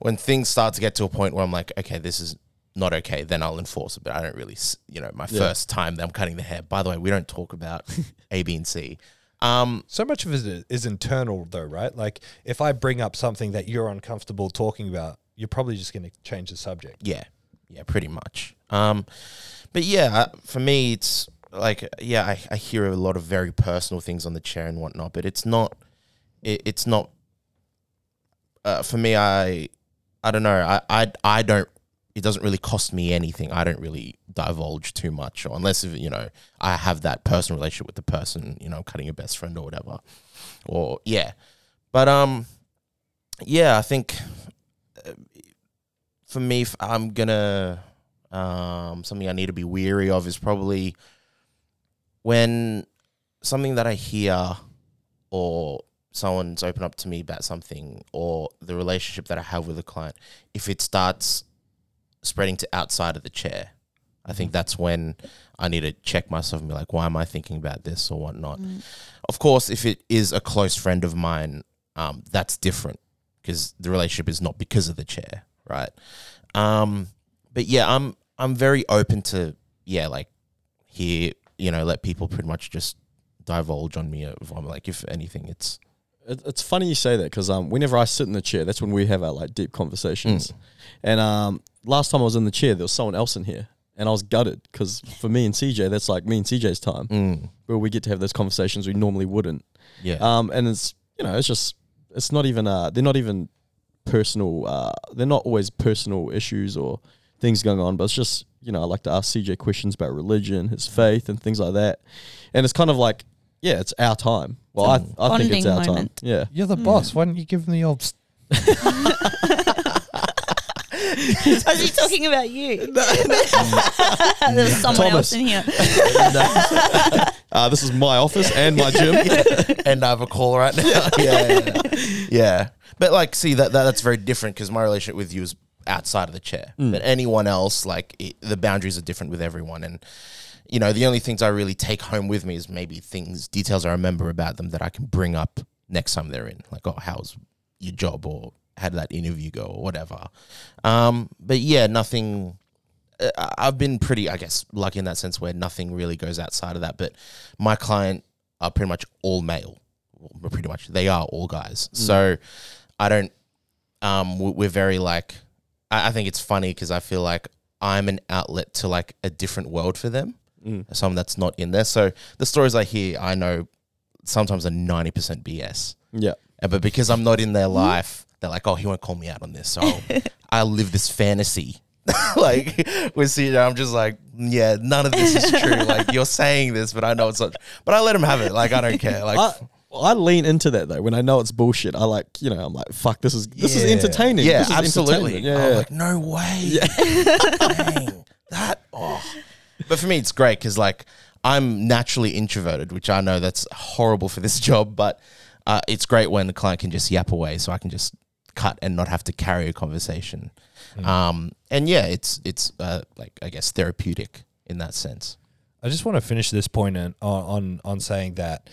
when things start to get to a point where I'm like, okay, this is not okay, then I'll enforce it. But I don't really, you know, my Yeah. first time that I'm cutting the hair. By the way, we don't talk about A, B, and C. Um, So much of it is internal, though, right? Like if I bring up something that you're uncomfortable talking about, you're probably just going to change the subject. Yeah, yeah, pretty much. Um, but yeah, for me, it's like yeah, I, I hear a lot of very personal things on the chair and whatnot, but it's not, it, it's not. Uh, for me, I, I don't know. I, I, I don't. It doesn't really cost me anything. I don't really divulge too much, or unless if, you know I have that personal relationship with the person. You know, cutting a best friend or whatever, or yeah. But um, yeah, I think uh, for me, if I'm gonna um, something I need to be weary of is probably when something that I hear or someone's open up to me about something or the relationship that I have with a client, if it starts spreading to outside of the chair, I think that's when I need to check myself and be like, why am I thinking about this or whatnot? Mm. Of course, if it is a close friend of mine, um, that's different because the relationship is not because of the chair, right? Um, but yeah, I'm I'm very open to yeah, like hear you know let people pretty much just divulge on me. If I'm like, if anything, it's it, it's funny you say that because um, whenever I sit in the chair, that's when we have our like deep conversations. And um, last time I was in the chair, there was someone else in here, and I was gutted because for me and CJ, that's like me and CJ's time Mm. where we get to have those conversations we normally wouldn't. Yeah. Um, and it's you know, it's just it's not even uh, they're not even personal. Uh, they're not always personal issues or things going on, but it's just you know, I like to ask CJ questions about religion, his faith, and things like that. And it's kind of like, yeah, it's our time. Well, I, I think it's bonding our moment. time. Yeah. You're the hmm. boss. Why don't you give them the old? st- Was he talking about you? There's mm. someone Thomas. else in here. Uh, this is my office and my gym. and I have a call right now. yeah, yeah, yeah. Yeah. But like, see that, that that's very different because my relationship with you is outside of the chair. Mm. But anyone else, like, it, the boundaries are different with everyone, and you know, the only things I really take home with me is maybe things, details I remember about them that I can bring up next time they're in, like, oh, how's your job or how did that interview go or whatever. Um, but yeah, nothing. uh, I've been pretty, I guess, lucky in that sense where nothing really goes outside of that. But my client are pretty much all male. Well, pretty much, they are all guys. So I don't. Um, we- we're very like. I think it's funny because I feel like I'm an outlet to like a different world for them. Someone that's not in there. So the stories I hear, I know sometimes are ninety percent BS. Yeah. Uh, But because I'm not in their life, they're like, oh, he won't call me out on this. So I live this fantasy. like with CJ, I'm just like, yeah, none of this is true. Like you're saying this, but I know it's not. But I let him have it. Like I don't care. Like I, I lean into that though when I know it's bullshit. I like you know I'm like fuck this is this is entertaining. yeah, This is absolutely. I'm Yeah, yeah. like, no way. Dang, that. Oh. But for me, it's great because like I'm naturally introverted, which I know that's horrible for this job, but uh, it's great when the client can just yap away, so I can just cut and not have to carry a conversation. Um, and yeah, it's it's uh, like I guess therapeutic in that sense. I just want to finish this point on on on saying that,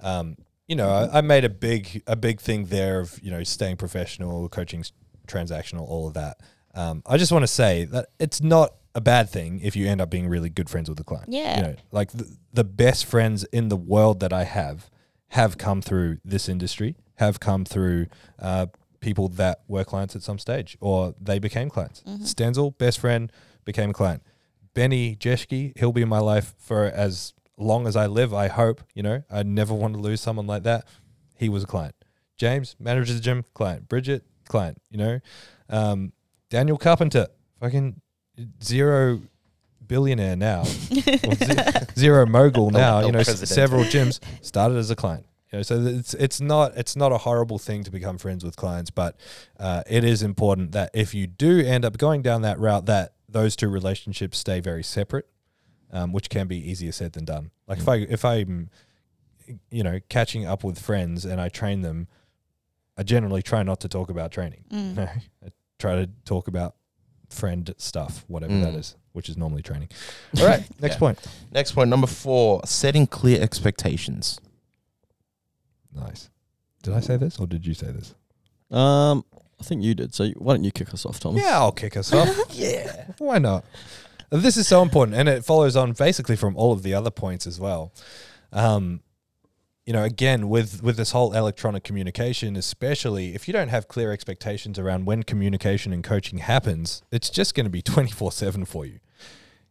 um, you know, I, I made a big a big thing there of you know staying professional, coaching transactional, all of that. Um, I just want to say that it's not a bad thing if you end up being really good friends with the client. Yeah. you know, like the, the best friends in the world that I have have come through this industry, have come through. Uh, People that were clients at some stage, or they became clients. Stenzel, best friend, became a client. Benny Jeschke, he'll be in my life for as long as I live, I hope. You know, I never want to lose someone like that. He was a client. James, manager of the gym, client. Bridget, client, you know. Um, Daniel Carpenter, fucking zero billionaire now. Or zero mogul now, El you know, s- several gyms started as a client. You know, so it's it's not it's not a horrible thing to become friends with clients, but uh, it is important that if you do end up going down that route, that those two relationships stay very separate, um, which can be easier said than done. Like if I if I'm, you know, catching up with friends and I train them, I generally try not to talk about training. Mm. You know, I try to talk about friend stuff, whatever that Mm. is, which is normally training. All right, next Yeah. point. Next point, number four: setting clear expectations. Nice. Did I say this or did you say this? Um, I think you did. So why don't you kick us off, Thomas? Yeah, I'll kick us off. yeah. Why not? This is so important, and it follows on basically from all of the other points as well. Um, you know, again, with with this whole electronic communication, especially if you don't have clear expectations around when communication and coaching happens, it's just going to be twenty four seven for you.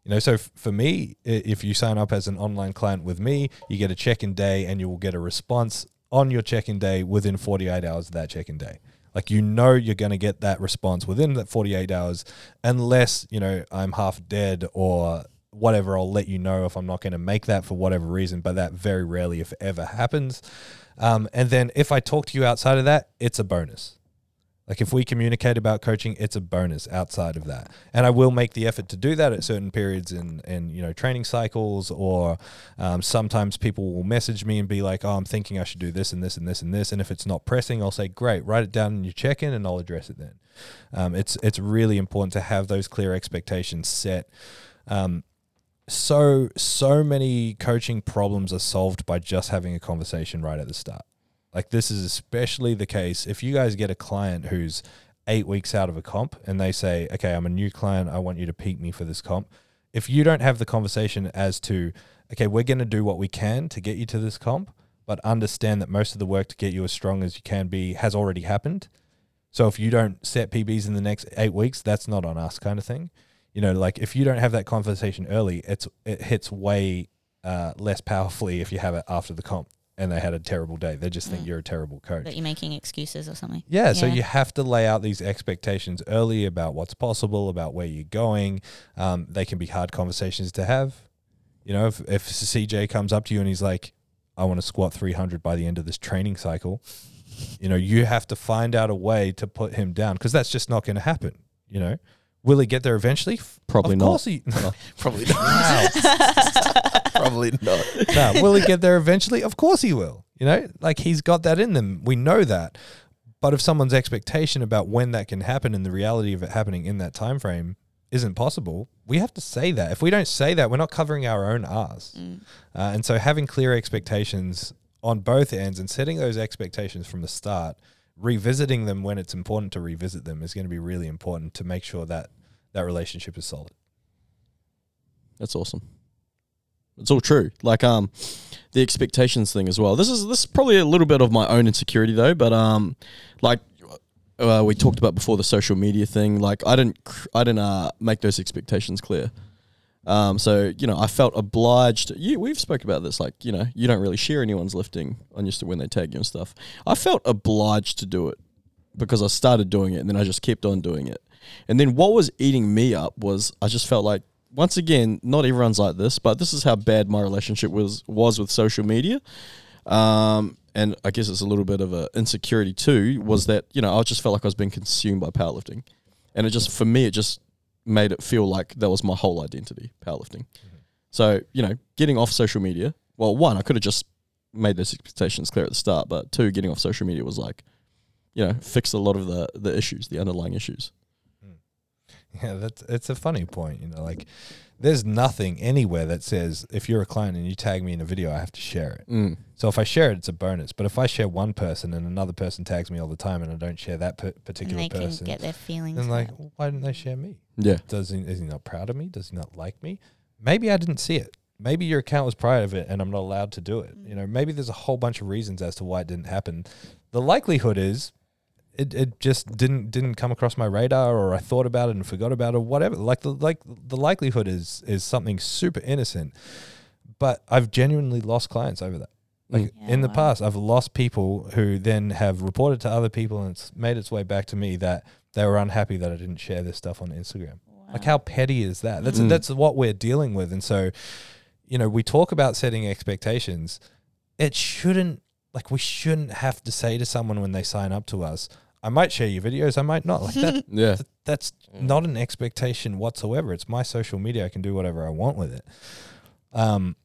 You know, so f- for me, if you sign up as an online client with me, you get a check-in day, and you will get a response on your check-in day within forty eight hours of that check-in day. Like you know you're going to get that response within that 48 hours unless, you know, I'm half dead or whatever, I'll let you know if I'm not going to make that for whatever reason, but that very rarely if ever happens. Um, and then if I talk to you outside of that, it's a bonus. Like if we communicate about coaching, it's a bonus outside of that. And I will make the effort to do that at certain periods in, in you know, training cycles or um, sometimes people will message me and be like, oh, I'm thinking I should do this and this and this and this. And if it's not pressing, I'll say, great, write it down in your check-in and I'll address it then. Um, it's, it's really important to have those clear expectations set. Um, so, so many coaching problems are solved by just having a conversation right at the start. Like this is especially the case if you guys get a client who's eight weeks out of a comp and they say, okay, I'm a new client. I want you to peak me for this comp. If you don't have the conversation as to, okay, we're going to do what we can to get you to this comp, but understand that most of the work to get you as strong as you can be has already happened. So if you don't set PBs in the next eight weeks, that's not on us, kind of thing. You know, like if you don't have that conversation early, it's it hits way uh, less powerfully if you have it after the comp and they had a terrible day. They just think Mm. you're a terrible coach. That you're making excuses or something. Yeah, so you have to lay out these expectations early about what's possible, about where you're going. Um, they can be hard conversations to have. You know, if, if CJ comes up to you and he's like, I want to squat 300 by the end of this training cycle, you know, you have to find out a way to put him down because that's just not going to happen. You know, will he get there eventually? Probably of not. course he, Probably not. Probably not. no, will he get there eventually? Of course he will. You know, like he's got that in them. We know that. But if someone's expectation about when that can happen and the reality of it happening in that time frame isn't possible, we have to say that. If we don't say that, we're not covering our own ass. Mm. Uh, and so having clear expectations on both ends and setting those expectations from the start, revisiting them when it's important to revisit them is going to be really important to make sure that that relationship is solid. That's awesome. It's all true. Like um, the expectations thing as well. This is this is probably a little bit of my own insecurity though, but um, like uh, we talked about before the social media thing. Like I didn't I didn't uh make those expectations clear. Um, so you know I felt obliged. You we've spoke about this. Like you know you don't really share anyone's lifting on your st- when they tag you and stuff. I felt obliged to do it because I started doing it and then I just kept on doing it. And then what was eating me up was I just felt like once again, not everyone's like this, but this is how bad my relationship was was with social media. Um, and I guess it's a little bit of an insecurity too. Was that you know I just felt like I was being consumed by powerlifting, and it just for me it just made it feel like that was my whole identity, powerlifting. Mm-hmm. So you know, getting off social media. Well, one, I could have just made those expectations clear at the start, but two, getting off social media was like, you know, fixed a lot of the the issues, the underlying issues. Hmm. Yeah, that's it's a funny point. You know, like there's nothing anywhere that says if you're a client and you tag me in a video, I have to share it. Mm. So if I share it, it's a bonus. But if I share one person and another person tags me all the time and I don't share that per- And particular they can person, get their feelings. then like, hurt. why didn't they share me? Yeah. Does he is he not proud of me? Does he not like me? Maybe I didn't see it. Maybe your account was proud of it and I'm not allowed to do it. You know, maybe there's a whole bunch of reasons as to why it didn't happen. The likelihood is it, it just didn't didn't come across my radar or I thought about it and forgot about it or whatever. Like the like the likelihood is is something super innocent. But I've genuinely lost clients over that. Like Mm. Yeah, in the wow. past, I've lost people who then have reported to other people and it's made its way back to me that they were unhappy that I didn't share this stuff on Instagram. Like how petty is that? That's Mm. that's what we're dealing with. And so, you know, we talk about setting expectations. It shouldn't like we shouldn't have to say to someone when they sign up to us, I might share your videos, I might not. Like that Yeah. th- that's not an expectation whatsoever. It's my social media. I can do whatever I want with it. Um,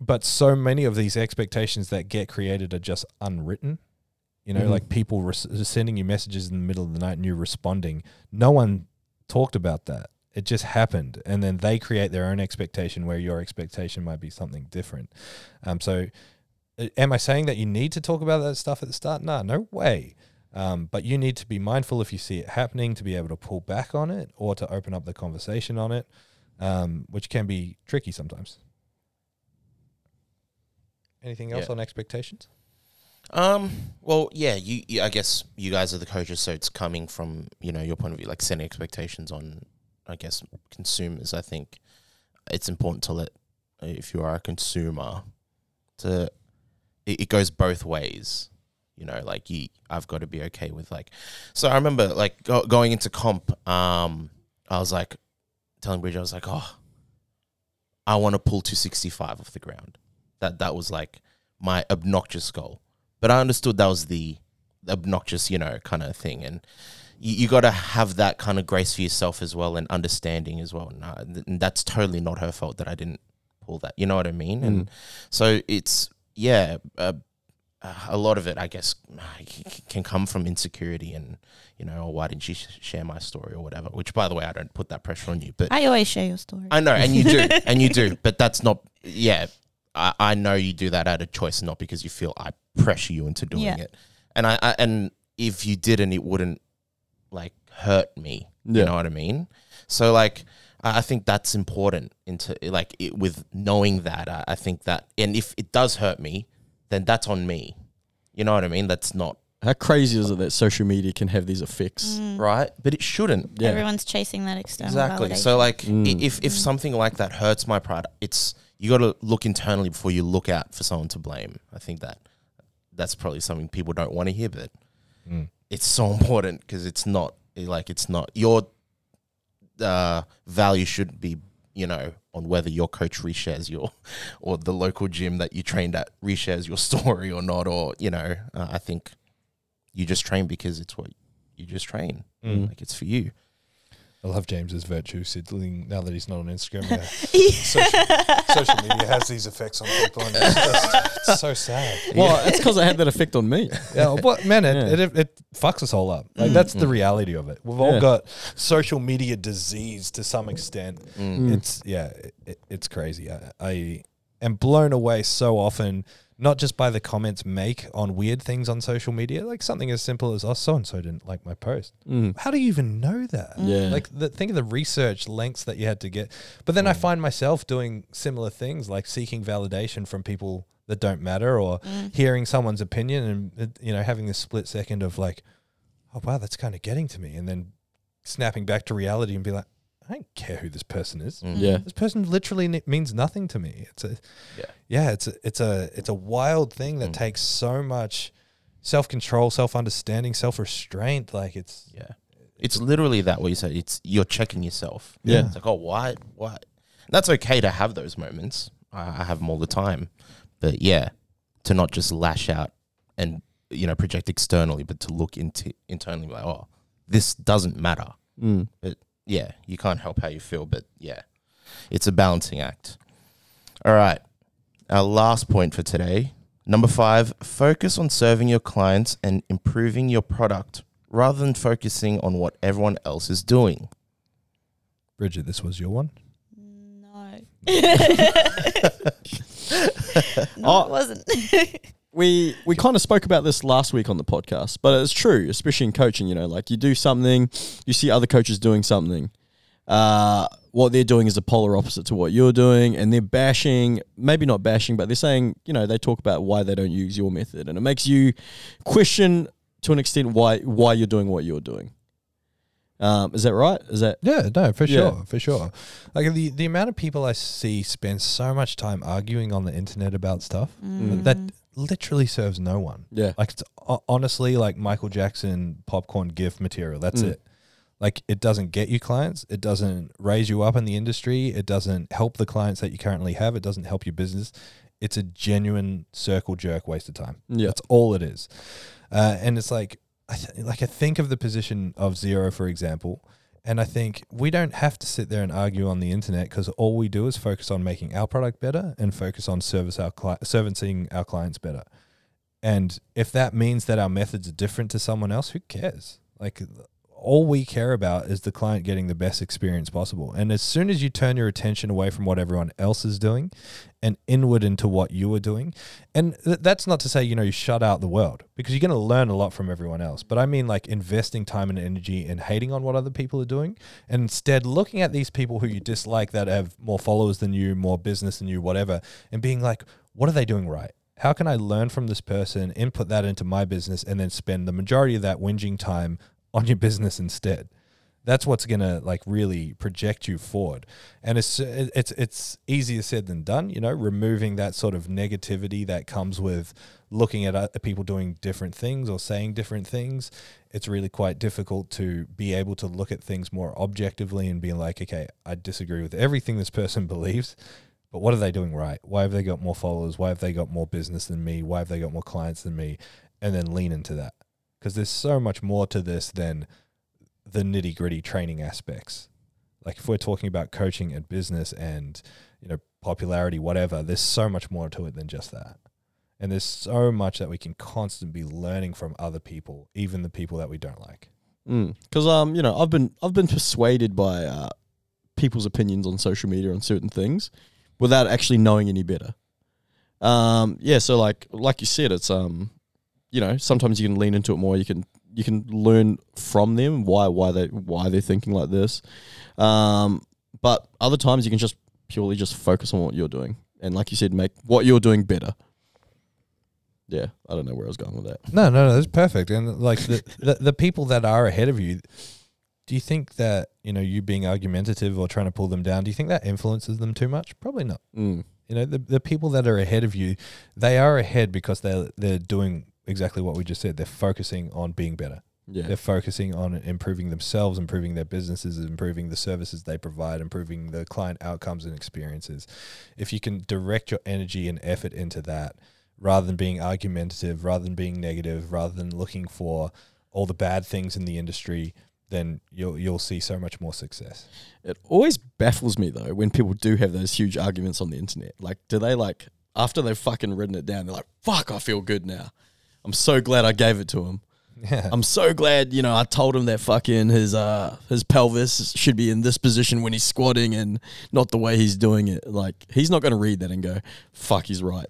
but so many of these expectations that get created are just unwritten. You know, Mhm. like people res- sending you messages in the middle of the night and you responding. No one talked about that. It just happened, and then they create their own expectation where your expectation might be something different. Um, so, uh, am I saying that you need to talk about that stuff at the start? No, no way. Um, but you need to be mindful if you see it happening to be able to pull back on it or to open up the conversation on it, um, which can be tricky sometimes. Anything else Yeah. on expectations? Um. Well, yeah. You, you. I guess you guys are the coaches, so it's coming from you know your point of view, like setting expectations on, I guess, consumers. I think it's important to let if you are a consumer, to it, it goes both ways. You know, like you, I've got to be okay with like. So I remember like go, going into comp. Um, I was like telling bridge I was like, oh, I want to pull two sixty five off the ground. That that was like my obnoxious goal but I understood that was the obnoxious, you know, kind of thing. And you, you got to have that kind of grace for yourself as well and understanding as well. And, and that's totally not her fault that I didn't pull that. You know what I mean? And so it's, yeah, uh, Uh, a lot of it, I guess, uh, c- c- can come from insecurity and, you know, oh, why didn't you sh- share my story or whatever? Which, by the way, I don't put that pressure on you. But I always share your story. I know, and you do, and you do, but that's not. Yeah, I, I know you do that out of choice, not because you feel I pressure you into doing Yeah. it. And I, I and if you didn't, it wouldn't like hurt me. Yeah. You know what I mean? So like, I I think that's important into like it, with knowing that. I, I think that, and if it does hurt me, then that's on me. You know what I mean? That's not How crazy is it that social media can have these effects? right, but it shouldn't. Yeah. Everyone's chasing that external Exactly. validation. So like, Mm. i if if something like that hurts my pride, it's you got to look internally before you look out for someone to blame. I think that that's probably something people don't want to hear, but Mm. it's so important because it's not like it's not your uh, value should be you know on whether your coach reshares your or the local gym that you trained at reshares your story or not or you know uh, I think you just train because it's what you just train Mm. like it's for you. I love James's virtue signaling now that he's not on Instagram. Yeah. social, social media has these effects on people, and it's, just, it's so sad. Well, it's because it had that effect on me. Yeah, well, man, it, Yeah. it, it fucks us all up. Like that's the reality of it. We've all got social media disease to some extent. Mm. It's yeah, it, it's crazy. I, I am blown away so often, not just by the comments make on weird things on social media, like something as simple as oh, so and so didn't like my post. Mm. How do you even know that? Yeah. Like the think of the research lengths that you had to get. But then I find myself doing similar things like seeking validation from people that don't matter or hearing someone's opinion and uh, you know having this split second of like oh wow that's kind of getting to me and then snapping back to reality and be like I don't care who this person is. Mm. Yeah. This person literally ne- means nothing to me. It's a Yeah. yeah, it's a it's a it's a wild thing that Mm. takes so much self-control, self-understanding, self-restraint like it's Yeah. It's literally that what you said. It's you're checking yourself. Yeah. It's like, oh, why? Why? That's okay to have those moments. I, I have them all the time. But yeah, to not just lash out and you know project externally, but to look into internally, like, oh, this doesn't matter. Mm. But yeah, you can't help how you feel. But yeah, it's a balancing act. All right. Our last point for today. Number five, focus on serving your clients and improving your product rather than focusing on what everyone else is doing. Bridget, this was your one. no. no, Oh. it wasn't. we we kind of spoke about this last week on the podcast, but it's true, especially in coaching. You know, like you do something, you see other coaches doing something. Uh, what they're doing is the polar opposite to what you're doing, and they're bashing, maybe not bashing, but they're saying, you know, they talk about why they don't use your method, and it makes you question to an extent why why you're doing what you're doing. Um, is that right? Is that Yeah, no, for Yeah. sure, for sure. Like the the amount of people I see spend so much time arguing on the internet about stuff Mm. that literally serves no one. yeah? Like it's ho- honestly like Michael Jackson popcorn gift material. That's Mm. it. Like it doesn't get you clients. It doesn't raise you up in the industry. It doesn't help the clients that you currently have. It doesn't help your business. It's a genuine circle jerk waste of time. Yeah. That's all it is. Uh, and it's like, I th- like I think of the position of zero, for example, and I think we don't have to sit there and argue on the internet because all we do is focus on making our product better and focus on service our cli- servicing our clients better. And if that means that our methods are different to someone else, who cares? Like all we care about is the client getting the best experience possible. And as soon as you turn your attention away from what everyone else is doing and inward into what you are doing, and th- that's not to say, you know, you shut out the world because you're going to learn a lot from everyone else. But I mean, like investing time and energy in hating on what other people are doing and instead looking at these people who you dislike that have more followers than you, more business than you, whatever, and being like, what are they doing right? How can I learn from this person, input that into my business, and then spend the majority of that whinging time on your business instead? That's what's gonna like really project you forward, and it's it's it's easier said than done. You know, removing that sort of negativity that comes with looking at people doing different things or saying different things. It's really quite difficult to be able to look at things more objectively and be like, okay, I disagree with everything this person believes, but what are they doing right? Why have they got more followers? Why have they got more business than me? Why have they got more clients than me? And then lean into that because there's so much more to this than the nitty gritty training aspects. Like if we're talking about coaching and business and you know popularity, whatever, there's so much more to it than just that. And there's so much that we can constantly be learning from other people, even the people that we don't like. Because um, you know, I've been I've been persuaded by uh, people's opinions on social media on certain things without actually knowing any better. Um, yeah, so like like you said, it's um, you know, sometimes you can lean into it more. You can you can learn from them why why they why they're thinking like this. Um, but other times you can just purely just focus on what you're doing and like you said, make what you're doing better. Yeah, I don't know where I was going with that. No, no, no, that's perfect. And like the, the the people that are ahead of you, do you think that you know you being argumentative or trying to pull them down? Do you think that influences them too much? Probably not. Mm. You know, the the people that are ahead of you, they are ahead because they're they're doing exactly what we just said. They're focusing on being better. Yeah, They're focusing on improving themselves, improving their businesses, improving the services they provide, improving the client outcomes and experiences. If you can direct your energy and effort into that, rather than being argumentative, rather than being negative, rather than looking for all the bad things in the industry, then you'll you'll see so much more success. It always baffles me though when people do have those huge arguments on the internet. Like, do they like after they've fucking written it down, they're like, "Fuck, I feel good now. I'm so glad I gave it to him. Yeah. I'm so glad, you know, I told him that fucking his uh his pelvis should be in this position when he's squatting and not the way he's doing it. Like, he's not going to read that and go, "Fuck, he's right."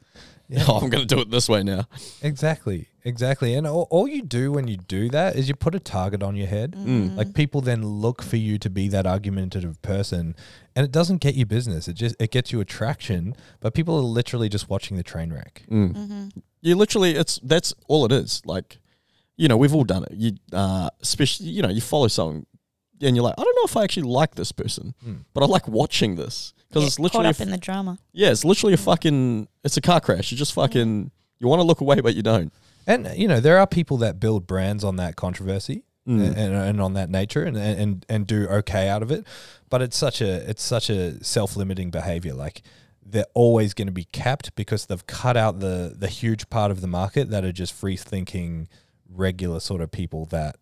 Yeah. Oh, I'm going to do it this way now. Exactly, exactly. And all, all you do when you do that is you put a target on your head. Mm. Mm. Like people then look for you to be that argumentative person, and it doesn't get you business. It just it gets you attraction, but people are literally just watching the train wreck. Mm. Mm-hmm. You literally, it's that's all it is. Like, you know, we've all done it. You, uh, especially, you know, you follow someone, and you're like, I don't know if I actually like this person, but I like watching this because it's literally, a up f- in the drama. yeah, it's literally a fucking, it's a car crash. You just fucking, you want to look away, but you don't. And you know there are people that build brands on that controversy mm. and, and on that nature and, and and do okay out of it, but it's such a it's such a self limiting behavior. Like they're always going to be capped because they've cut out the the huge part of the market that are just free thinking, regular sort of people that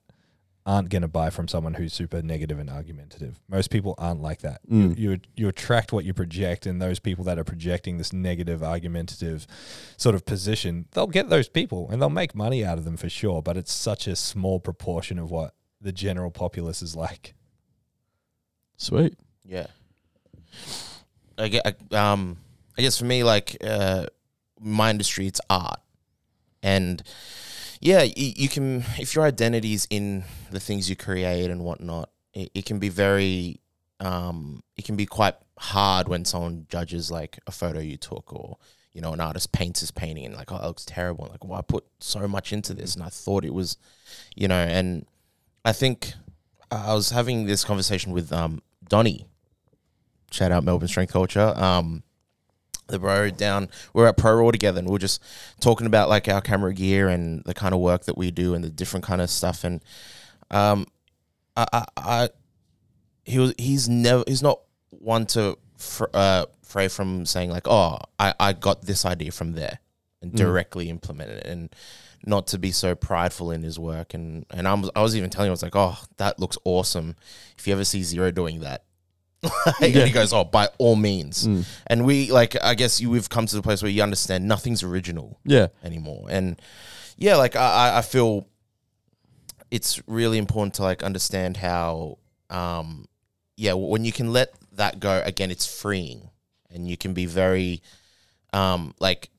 aren't going to buy from someone who's super negative and argumentative. Most people aren't like that. You, you you attract what you project, and those people that are projecting this negative, argumentative sort of position, they'll get those people and they'll make money out of them for sure. But it's such a small proportion of what the general populace is like. Sweet. Yeah. I get, um, I guess for me, like, uh, my industry, it's art. And yeah, you, you can, if your identity is in the things you create and whatnot, it, it can be very, um, it can be quite hard when someone judges like a photo you took or, you know, an artist paints his painting and like, oh, it looks terrible. Like, well, I put so much into this and I thought it was, you know, and I think I was having this conversation with um, Donnie. Shout out Melbourne Strength Culture. Um, the bro down, we are at Pro Raw together, and we are just talking about like our camera gear and the kind of work that we do and the different kind of stuff. And um, I, I, I he was he's never he's not one to fr- uh, fray from saying like, oh, I, I got this idea from there and directly implement it and not to be so prideful in his work. And and I'm, I was even telling him I was like oh that looks awesome. If you ever see Zero doing that and he goes oh by all means and we like I guess you we've come to the place where you understand nothing's original Yeah. anymore. And yeah, like I, I- feel it's really important to like understand how, um, yeah, when you can let that go again, it's freeing, and you can be very, um, like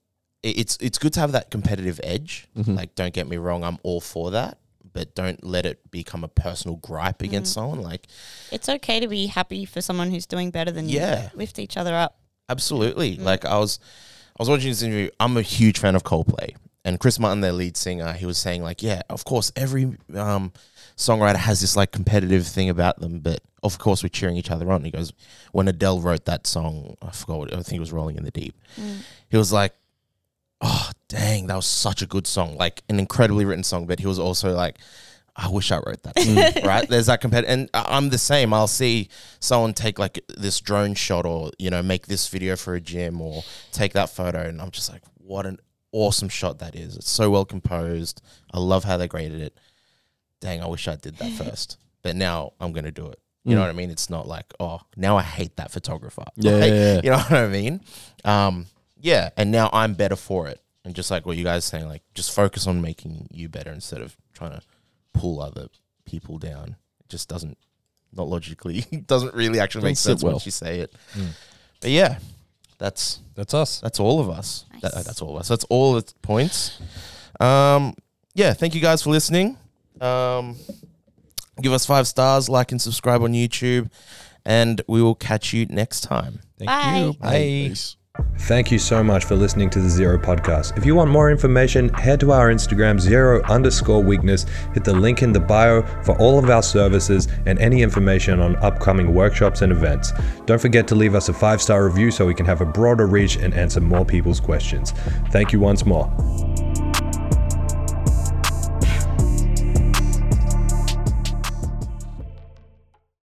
it- it's it's good to have that competitive edge. Like, don't get me wrong, I'm all for that. But don't let it become a personal gripe mm. against someone. Like, It's okay to be happy for someone who's doing better than you. Yeah. Lift each other up. Absolutely. Mm. Like I was, I was watching this interview. I'm a huge fan of Coldplay, and Chris Martin, their lead singer, he was saying like, yeah, of course, every um, songwriter has this like competitive thing about them, but of course, we're cheering each other on. He goes, when Adele wrote that song, I forgot, what, I think it was "Rolling in the Deep." Mm. He was like, oh dang, that was such a good song, like an incredibly written song. But he was also like. I wish I wrote that. song," right? There's that competitive, and I'm the same. I'll see someone take like this drone shot, or you know, make this video for a gym, or take that photo, and I'm just like, what an awesome shot that is. It's so well composed. I love how they graded it. Dang, I wish I did that first, but now I'm gonna do it. You know what I mean? It's not like, oh, now I hate that photographer. Yeah, yeah. You know what I mean? Um, yeah, and now I'm better for it. And just like what you guys are saying, like just focus on making you better instead of trying to pull other people down. It just doesn't, not logically, doesn't really actually make Doesn't sit sense well. once you say it. But yeah, that's That's us. that's all of us. Nice. That- that's all of us. That's all the points. Um, yeah, thank you guys for listening. Um, give us five stars, like and subscribe on YouTube, and we will catch you next time. Thank Bye. you. Bye. Peace. Thank you so much for listening to the Zero Podcast. If you want more information, head to our Instagram, zero underscore weakness. Hit the link in the bio for all of our services and any information on upcoming workshops and events. Don't forget to leave us a five star review so we can have a broader reach and answer more people's questions. Thank you once more.